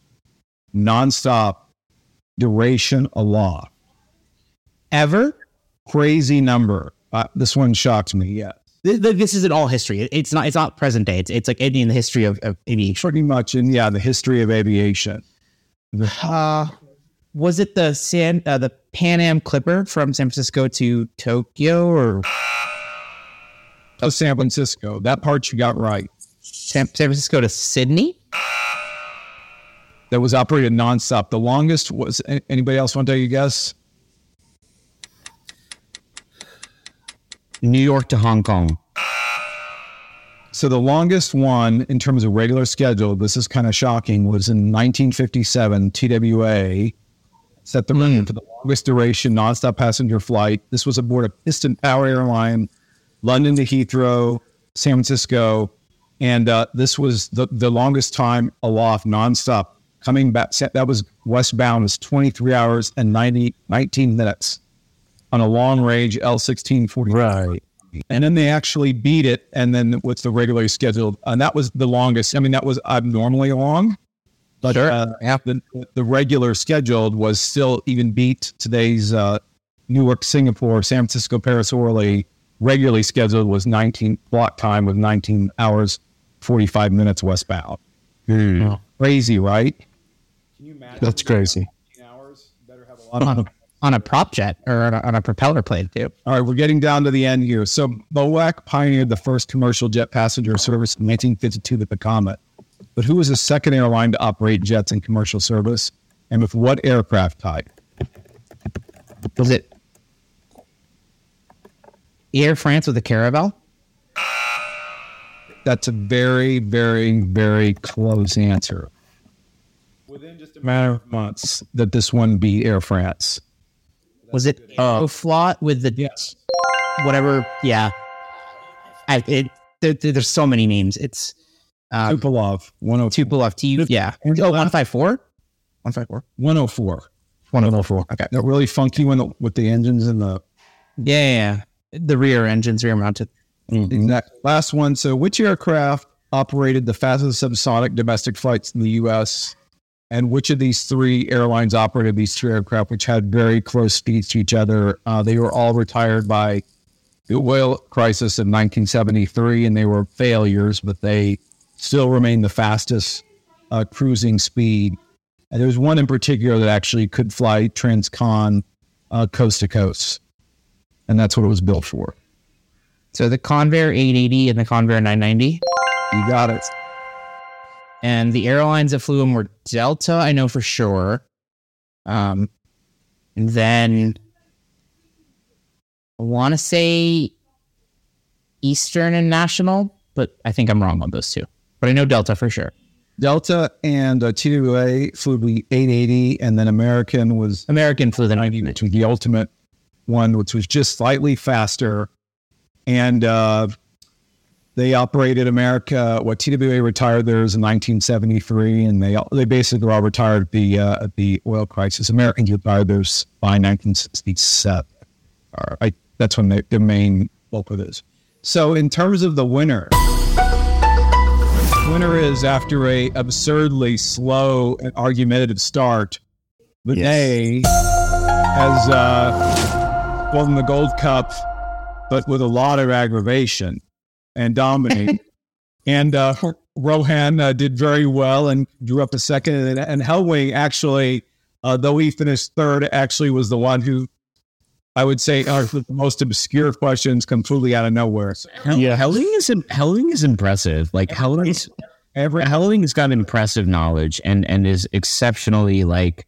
nonstop duration aloft. Ever? Crazy number. Uh, this one shocked me. Yeah. Th- th- This isn't all history. It's not. It's not present day. It's it's like any in the history of, of aviation. pretty much in yeah the history of aviation. Uh, was it the San uh, the Pan Am Clipper from San Francisco to Tokyo or Oh, San Francisco. That part you got right. San, San Francisco to Sydney? That was operated nonstop. The longest was anybody else want to take a guess? New York to Hong Kong. So the longest one in terms of regular schedule, this is kind of shocking, was in 1957. TWA set the record for the longest duration nonstop passenger flight. This was aboard a Piston Power airline, London to Heathrow, San Francisco, and uh, this was the, the longest time aloft nonstop coming back. That was westbound was 23 hours and 90, 19 minutes on a long range L16 40. Right. And then they actually beat it. And then what's the regularly scheduled, and that was the longest. I mean, that was abnormally long. But Sure. uh, the, the regular scheduled was still even beat today's uh, Newark, Singapore, San Francisco, Paris, Orly. Regularly scheduled was 19 block time with 19 hours, 45 minutes westbound. Crazy, right? Can you imagine? That's crazy. On a, on a prop jet or on a, on a propeller plane too. All right, we're getting down to the end here. So BOAC pioneered the first commercial jet passenger service in 1952 with the Comet. But who was the second airline to operate jets in commercial service, and with what aircraft type? Was it Air France with a Caravelle? That's a very, very, very close answer. Within just a matter of months, that this one beat Air France. Was it Aeroflot with the Yes. whatever? Yeah, I, it, there, there- there's so many names. It's uh, Tupolev, 102. Tupolev T. Yeah. Oh, 154? 154. 104. 104. Okay. That really funky one with the engines and the Yeah, yeah, yeah. The rear engines, rear mounted. Exact. Last one. So, which aircraft operated the fastest subsonic domestic flights in the U.S. And which of these three airlines operated these two aircraft, which had very close speeds to each other? Uh, they were all retired by the oil crisis in 1973, and they were failures, but they still remain the fastest uh, cruising speed. And was one in particular that actually could fly transcon uh, coast to coast, and that's what it was built for. So the Convair 880 and the Convair 990. You got it. And the airlines that flew them were Delta, I know for sure. Um, and then I want to say Eastern and National, but I think I'm wrong on those two. But I know Delta for sure. Delta and uh, TWA flew the 880, and then American was American flew the 90, which was the ultimate one, which was just slightly faster. And uh, they operated America. What TWA retired theirs in 1973, and they all- they basically all retired at the uh, at the oil crisis. American retired theirs by 1967. Or I, that's when they, the main bulk of this. So in terms of the winner. Winner is after a absurdly slow and argumentative start. Vinay has uh, won the Gold Cup, but with a lot of aggravation and dominate. and uh, Rohan uh, did very well and drew up a second. And, and Helwing actually, uh, though he finished third, actually was the one who I would say are the most obscure questions completely out of nowhere. So Yeah, Helwing is Helwing is impressive. Like Helwing's every Helwing's got impressive knowledge and and is exceptionally like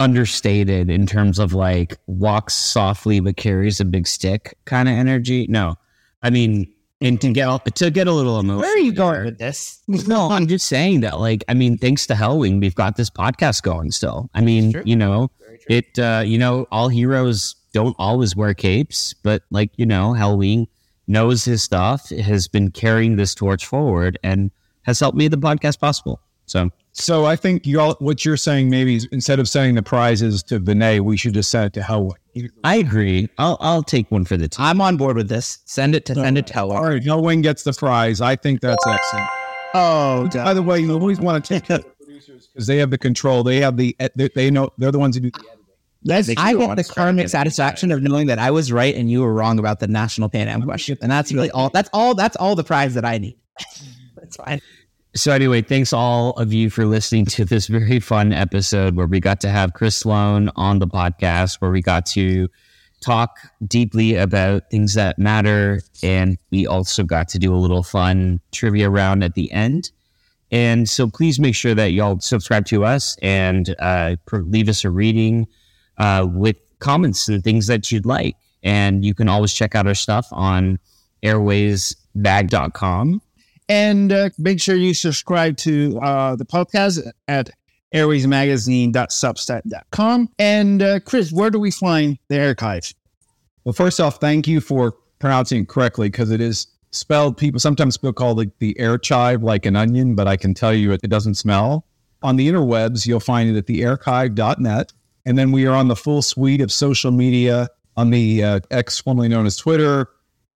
understated in terms of like walks softly but carries a big stick kind of energy. No, I mean And to get to get a little emotional. Where are you going with this? No, I'm just saying that, like, I mean, thanks to Helwing, we've got this podcast going still. I mean, you know, it, uh, you know, all heroes don't always wear capes, but like, you know, Helwing knows his stuff, has been carrying this torch forward, and has helped make the podcast possible. So, So I think you all, what you're saying maybe is instead of sending the prizes to Vinay, we should just send it to Helwing. I agree. I'll I'll take one for the team. I'm on board with this. Send it to send it to All Helwing. right, Helwing gets the prize. I think that's excellent. Oh, By the way, you always want to take the producers because they have the control. They have the they, they know they're the ones who do the editing. That's I get the karmic satisfaction of knowing that I was right and you were wrong about the national Pan Am question, and that's really all. That's all. That's all the prize that I need. That's fine. So anyway, thanks all of you for listening to this very fun episode where we got to have Chris Sloan on the podcast, where we got to talk deeply about things that matter, and we also got to do a little fun trivia round at the end. And so please make sure that y'all subscribe to us and uh, leave us a reading uh, with comments and things that you'd like. And you can always check out our stuff on airwaysmag.com. And uh, make sure you subscribe to uh, the podcast at airwaysmagazine.substack.com. And uh, Chris, where do we find the Airchive? Well, first off, thank you for pronouncing it correctly because it is spelled. People sometimes people call it the air chive like an onion, but I can tell you it, it doesn't smell. On the interwebs, you'll find it at theairchive.net. And then we are on the full suite of social media on the uh, X, formerly known as Twitter,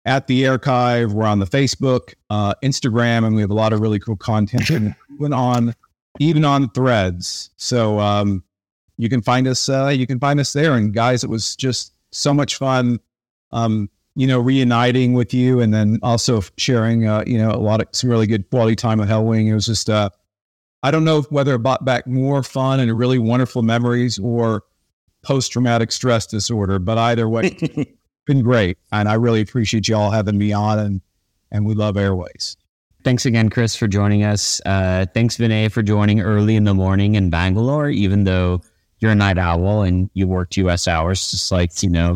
at the Airchive. We're on the Facebook, uh, Instagram, and we have a lot of really cool content. and even on even on threads. So um, you can find us. Uh, you can find us there. And guys, it was just so much fun. Um, you know, reuniting with you, and then also sharing. Uh, you know, a lot of some really good quality time with Helwing. It was just. Uh, I don't know whether it brought back more fun and really wonderful memories or post traumatic stress disorder, but either way, been great. And I really appreciate you all having me on and and we love Airways. Thanks again, Chris, for joining us. Uh, thanks, Vinay, for joining early in the morning in Bangalore, even though you're a night owl and you worked US hours, just like, you know,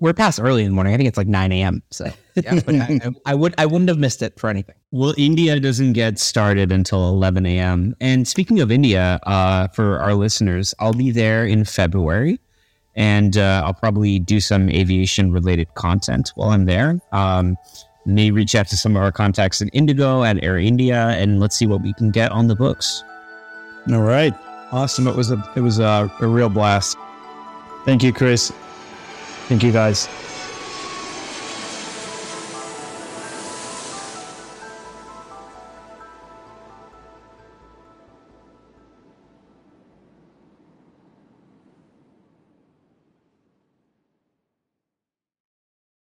We're past early in the morning. I think it's like 9 a.m. So yeah, but I, I, I would I wouldn't have missed it for anything. well, India doesn't get started until 11 a.m. And speaking of India, uh, for our listeners, I'll be there in February and uh, I'll probably do some aviation related content while I'm there. Um, may reach out to some of our contacts in IndiGo at Air India and let's see what we can get on the books. All right. Awesome. It was a it was a, a real blast. Thank you, Chris. Thank you, guys.